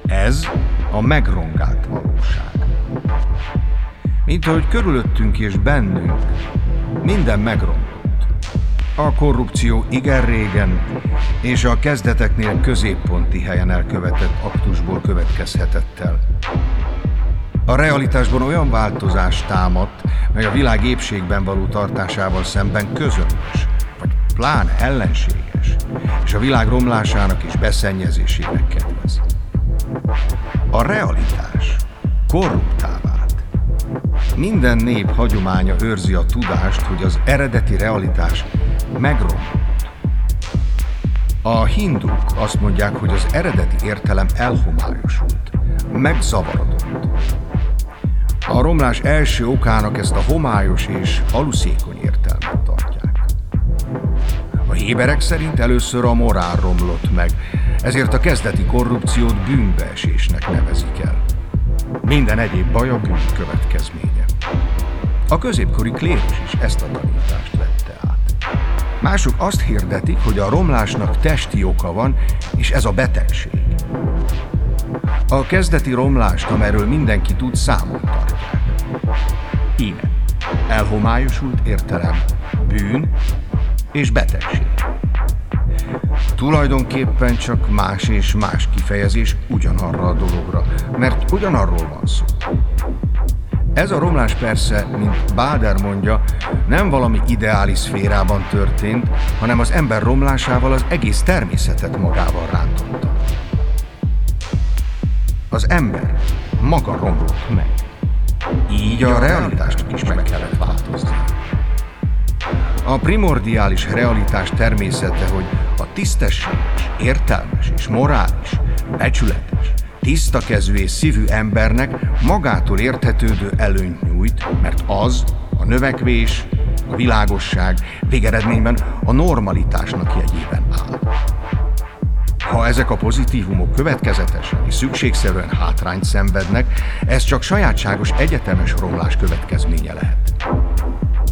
Ez a megrongált valóság. Mint ahogy körülöttünk és bennünk minden megromlott. A korrupció igen régen és a kezdeteknél középponti helyen elkövetett aktusból következhetett el. A realitásban olyan változás támadt, mely a világ épségben való tartásával szemben közömbös, vagy pláne ellenséges, és a világ romlásának és beszennyezésének kedvez. A realitás korruptá vált. Minden nép hagyománya őrzi a tudást, hogy az eredeti realitás megromlott. A hinduk azt mondják, hogy az eredeti értelem elhomályosult, megzavarodott. A romlás első okának ezt a homályos és aluszékony értelmet tartják. A héberek szerint először a morál romlott meg, ezért a kezdeti korrupciót bűnbeesésnek nevezik el. Minden egyéb baj a bűn következménye. A középkori klérus is ezt a tanítást vette át. Mások azt hirdetik, hogy a romlásnak testi oka van, és ez a betegség. A kezdeti romlást, amerről mindenki tud, számon tartják. Íme. Elhomályosult értelem, bűn és betegség. Tulajdonképpen csak más és más kifejezés ugyanarra a dologra, mert ugyanarról van szó. Ez a romlás persze, mint Báder mondja, nem valami ideális szférában történt, hanem az ember romlásával az egész természetet magával rántotta. Az ember maga romlott meg. Így a realitásnak is meg kellett változni. A primordiális realitás természete, hogy a tisztességes, értelmes és morális, becsületes, tiszta kezű és szívű embernek magától érthetődő előnyt nyújt, mert az a növekvés, a világosság végeredményben a normalitásnak jegyében áll. Ha ezek a pozitívumok következetesen és szükségszerűen hátrányt szenvednek, ez csak sajátságos egyetemes romlás következménye lehet.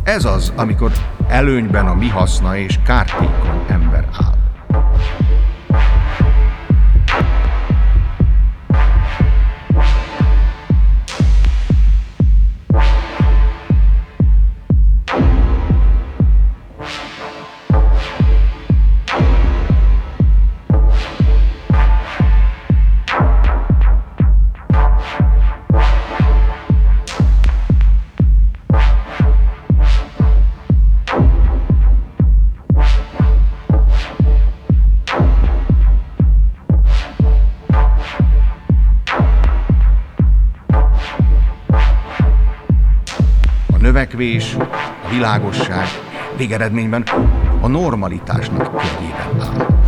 Ez az, amikor előnyben a mi haszna és kártékony ember áll. Növekvés, a világosság végeredményben a normalitásnak jegyében áll.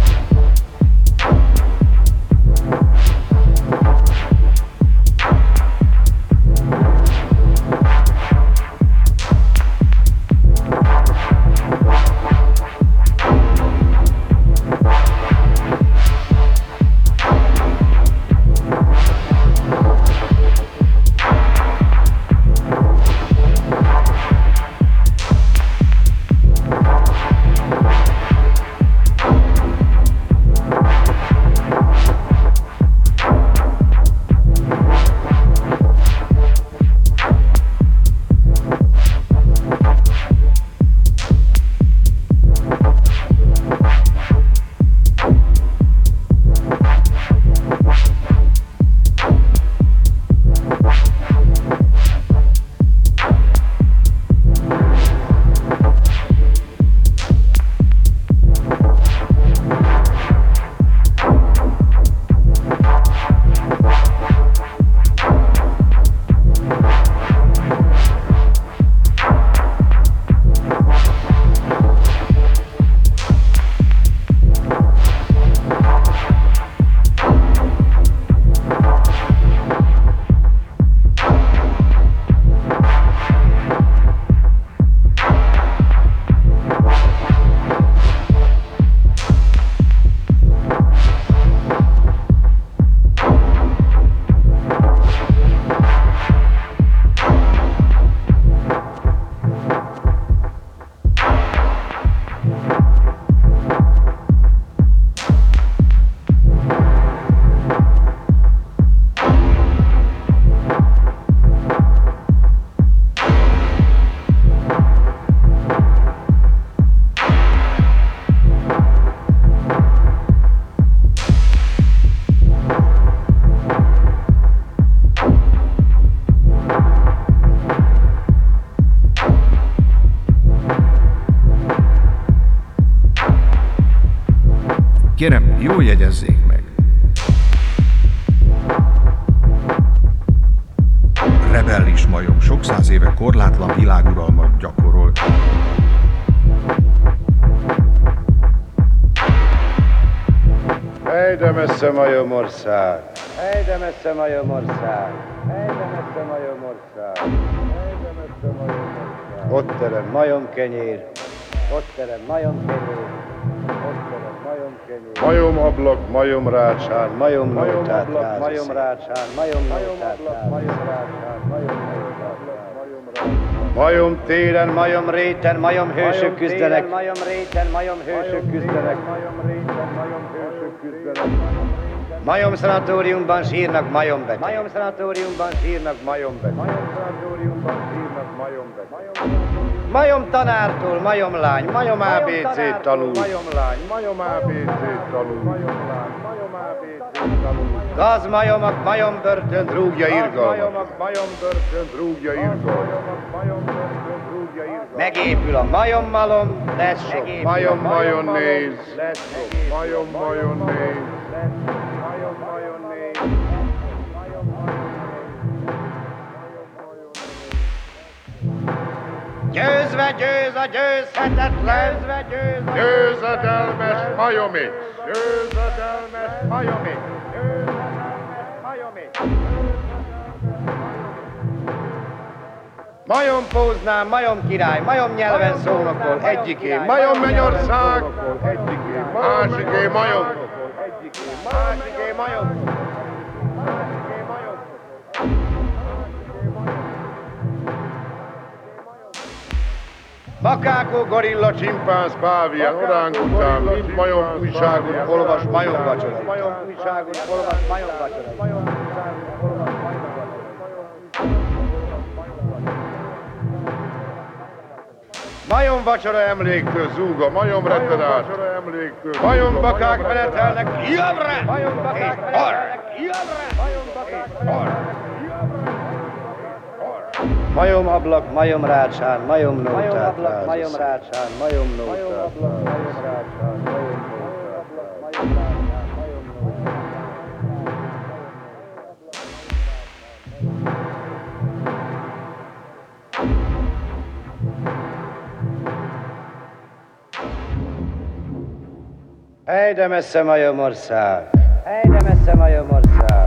Kérem, jól jegyezzék meg. Rebellis majom sok száz éve korlátlan világuralmat gyakorol. Ejde messze majomország! Ejde messze majomország! Ejde messze majomország! Ejde messze majomország! Ott terem majomkenyér! Ott terem majomkenyér! Majomnótát ráz. Majomrácsán, majomnótát ráz. Majomrácsán, majomnótát Majom téren, majom réten, majom küzdenek. Majom réten, majom hősök küzdenek. Majom réten, majom hősök küzdenek. Majom szanatóriumban sírnak majombek. Majom szanatóriumban sírnak majombek. Majom szanatóriumban sírnak majombek. Majom tanártól, majom lány, majom ABC tanul. Majom lány, majom ABC tanul. Majom lány, majom ABC tanul. Gaz majomok, majom börtön rúgja irgalmat. Majomok, majom börtön rúgja irgalmat. Majom börtön rúgja irgalmat. Megépül a majommalom, lesz sok. Majom majon néz. Lesz sok. Majom majon néz. Majom majon Győzve győz a győzhetetlen, győzve győz a győzedelmes majomé, győzedelmes majomé, győzedelmes majomé. Majom Póznán, Majom király, Majom nyelven szónokol, egyiké, Majom mennyország, egyiké, másiké, Majom, másiké, Majom. Makákó, gorilla, csimpánz, pávián, orángután, mind majom újságot olvas, majom vacsora. Majom újságot olvas, majom vacsora. Majom vacsora emléktől zúg a majom rettenát. Majom bakák menetelnek jobbra és arra. Majom ablak, majom rácsán, majom nótát Majom ablak, majom rácsán, majom nótát Majom ablak, majom rácsán, majom Helyde messze majomország! Helyde messze majomország!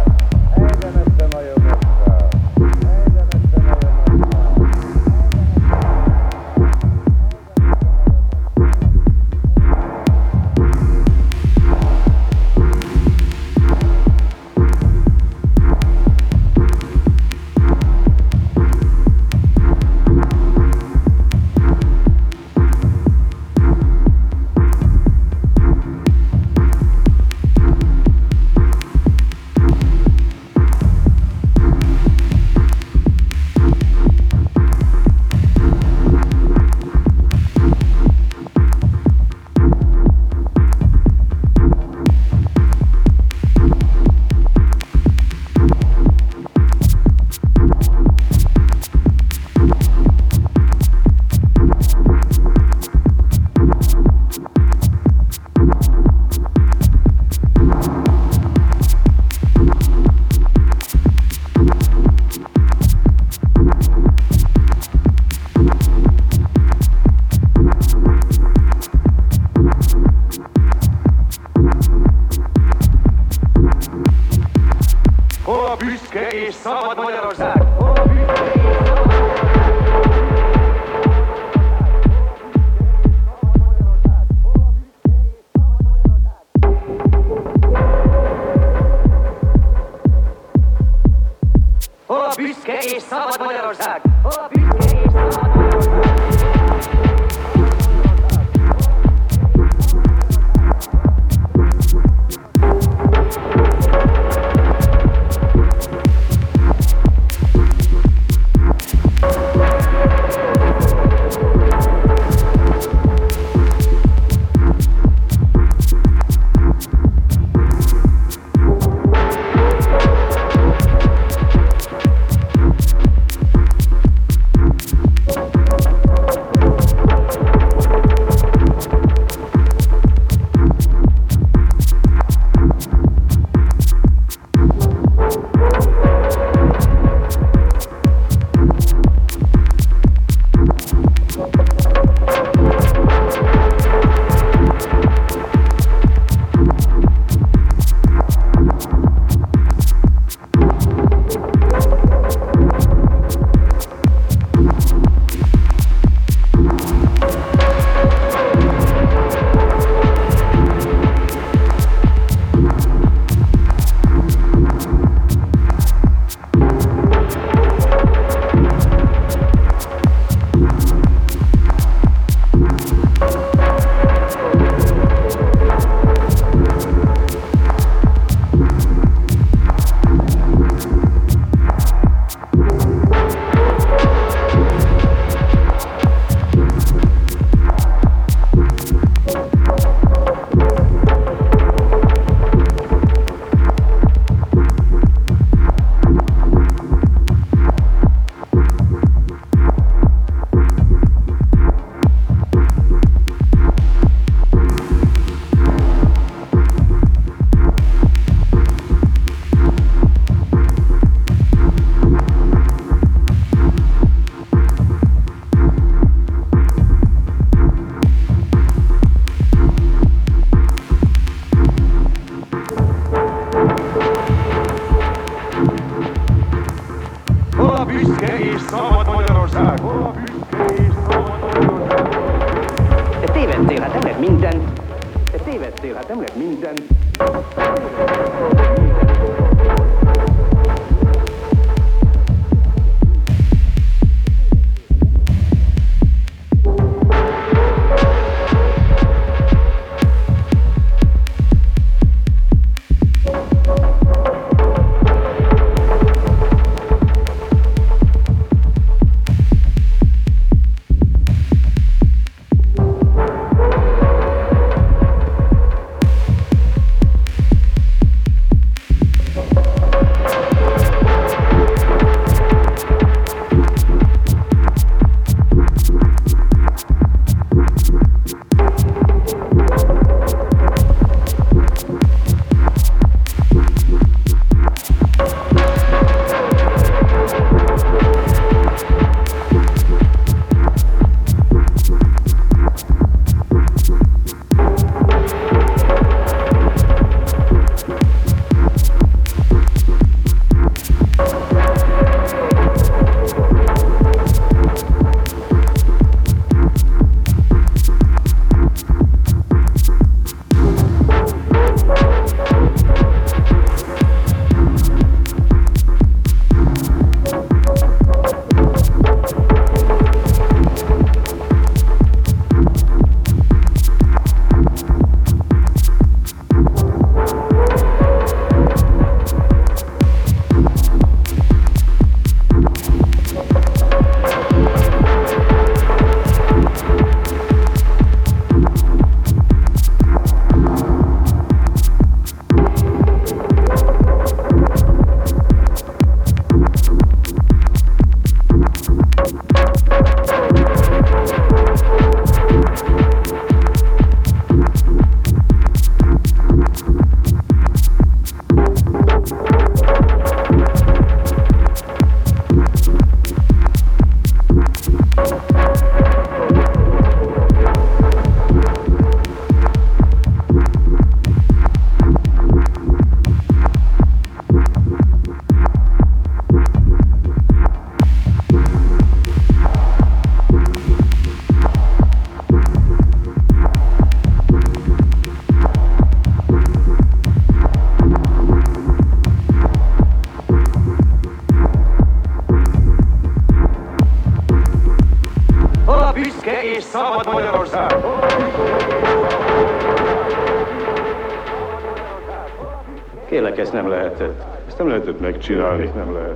Ezt nem lehetett.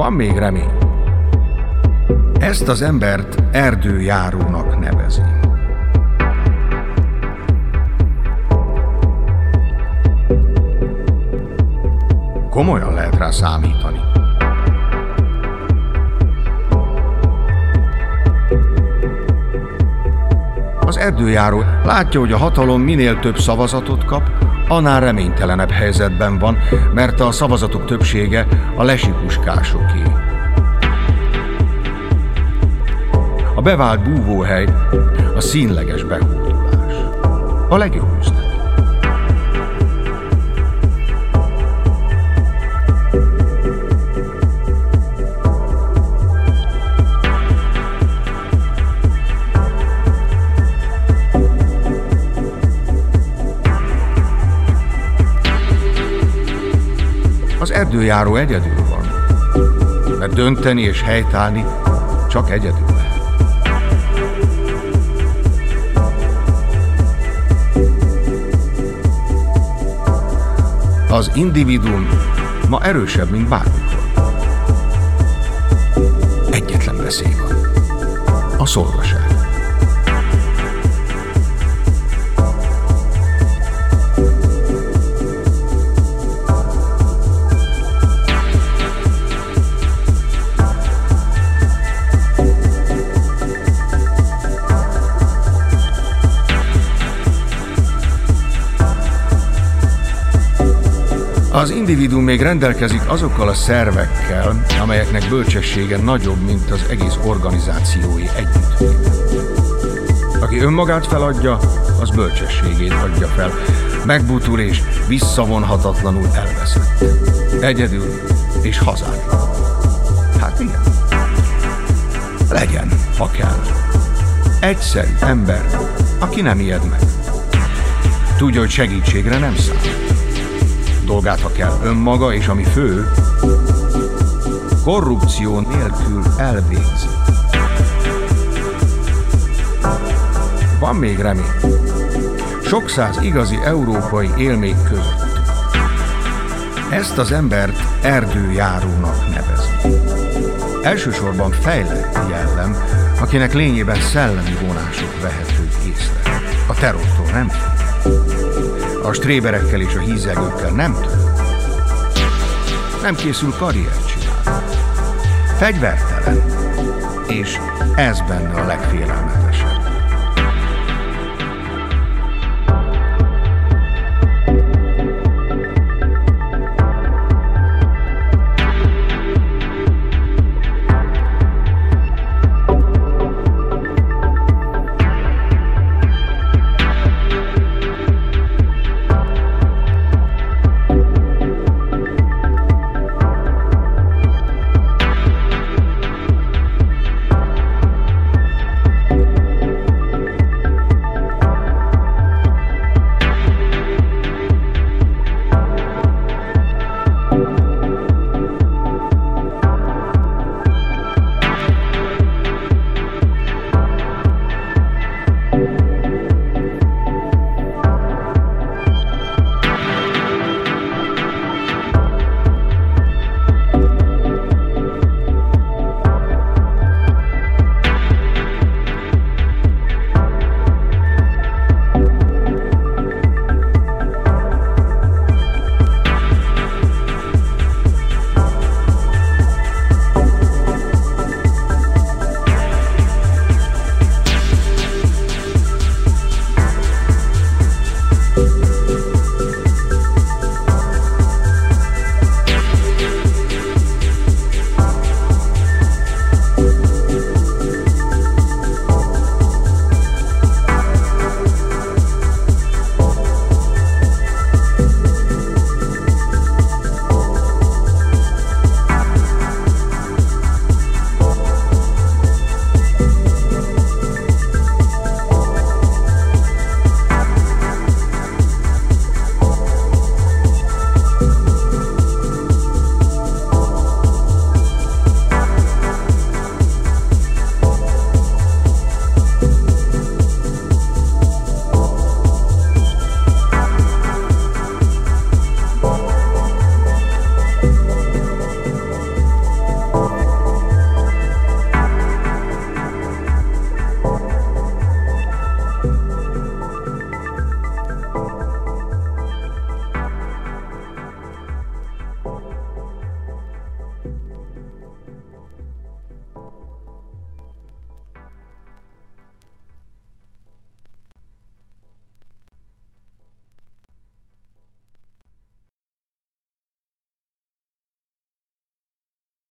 Van még remény. Ezt az embert erdőjárónak nevezi. Komolyan lehet rá számítani. Az erdőjáró látja, hogy a hatalom minél több szavazatot kap, annál reménytelenebb helyzetben van, mert a szavazatok többsége a lesipuskásoké. A bevált búvóhely a színleges behódolás. A legjobb Az erdőjáró egyedül van, mert dönteni és helytállni csak egyedül. Az individuum ma erősebb, mint bármikor. Egyetlen veszély van. A szolgaság. Az individuum még rendelkezik azokkal a szervekkel, amelyeknek bölcsessége nagyobb, mint az egész organizációi együtt. Aki önmagát feladja, az bölcsességét adja fel. Megbutul és visszavonhatatlanul elveszett. Egyedül és hazátlan. Hát igen. Legyen, ha kell. Egyszerű ember, aki nem ijed meg. Tudja, hogy segítségre nem számít dolgát, ha kell, önmaga, és ami fő, korrupció nélkül elvégzi. Van még remény. Sok száz igazi európai élmény között. Ezt az embert erdőjárónak nevezi. Elsősorban fejlett jellem, akinek lényében szellemi vonások vehetők észre. A terrortól nem a stréberekkel és a hízelgőkkel nem tör. Nem készül karriert csinálni. Fegyvertelen. És ez benne a legfélelmetesebb.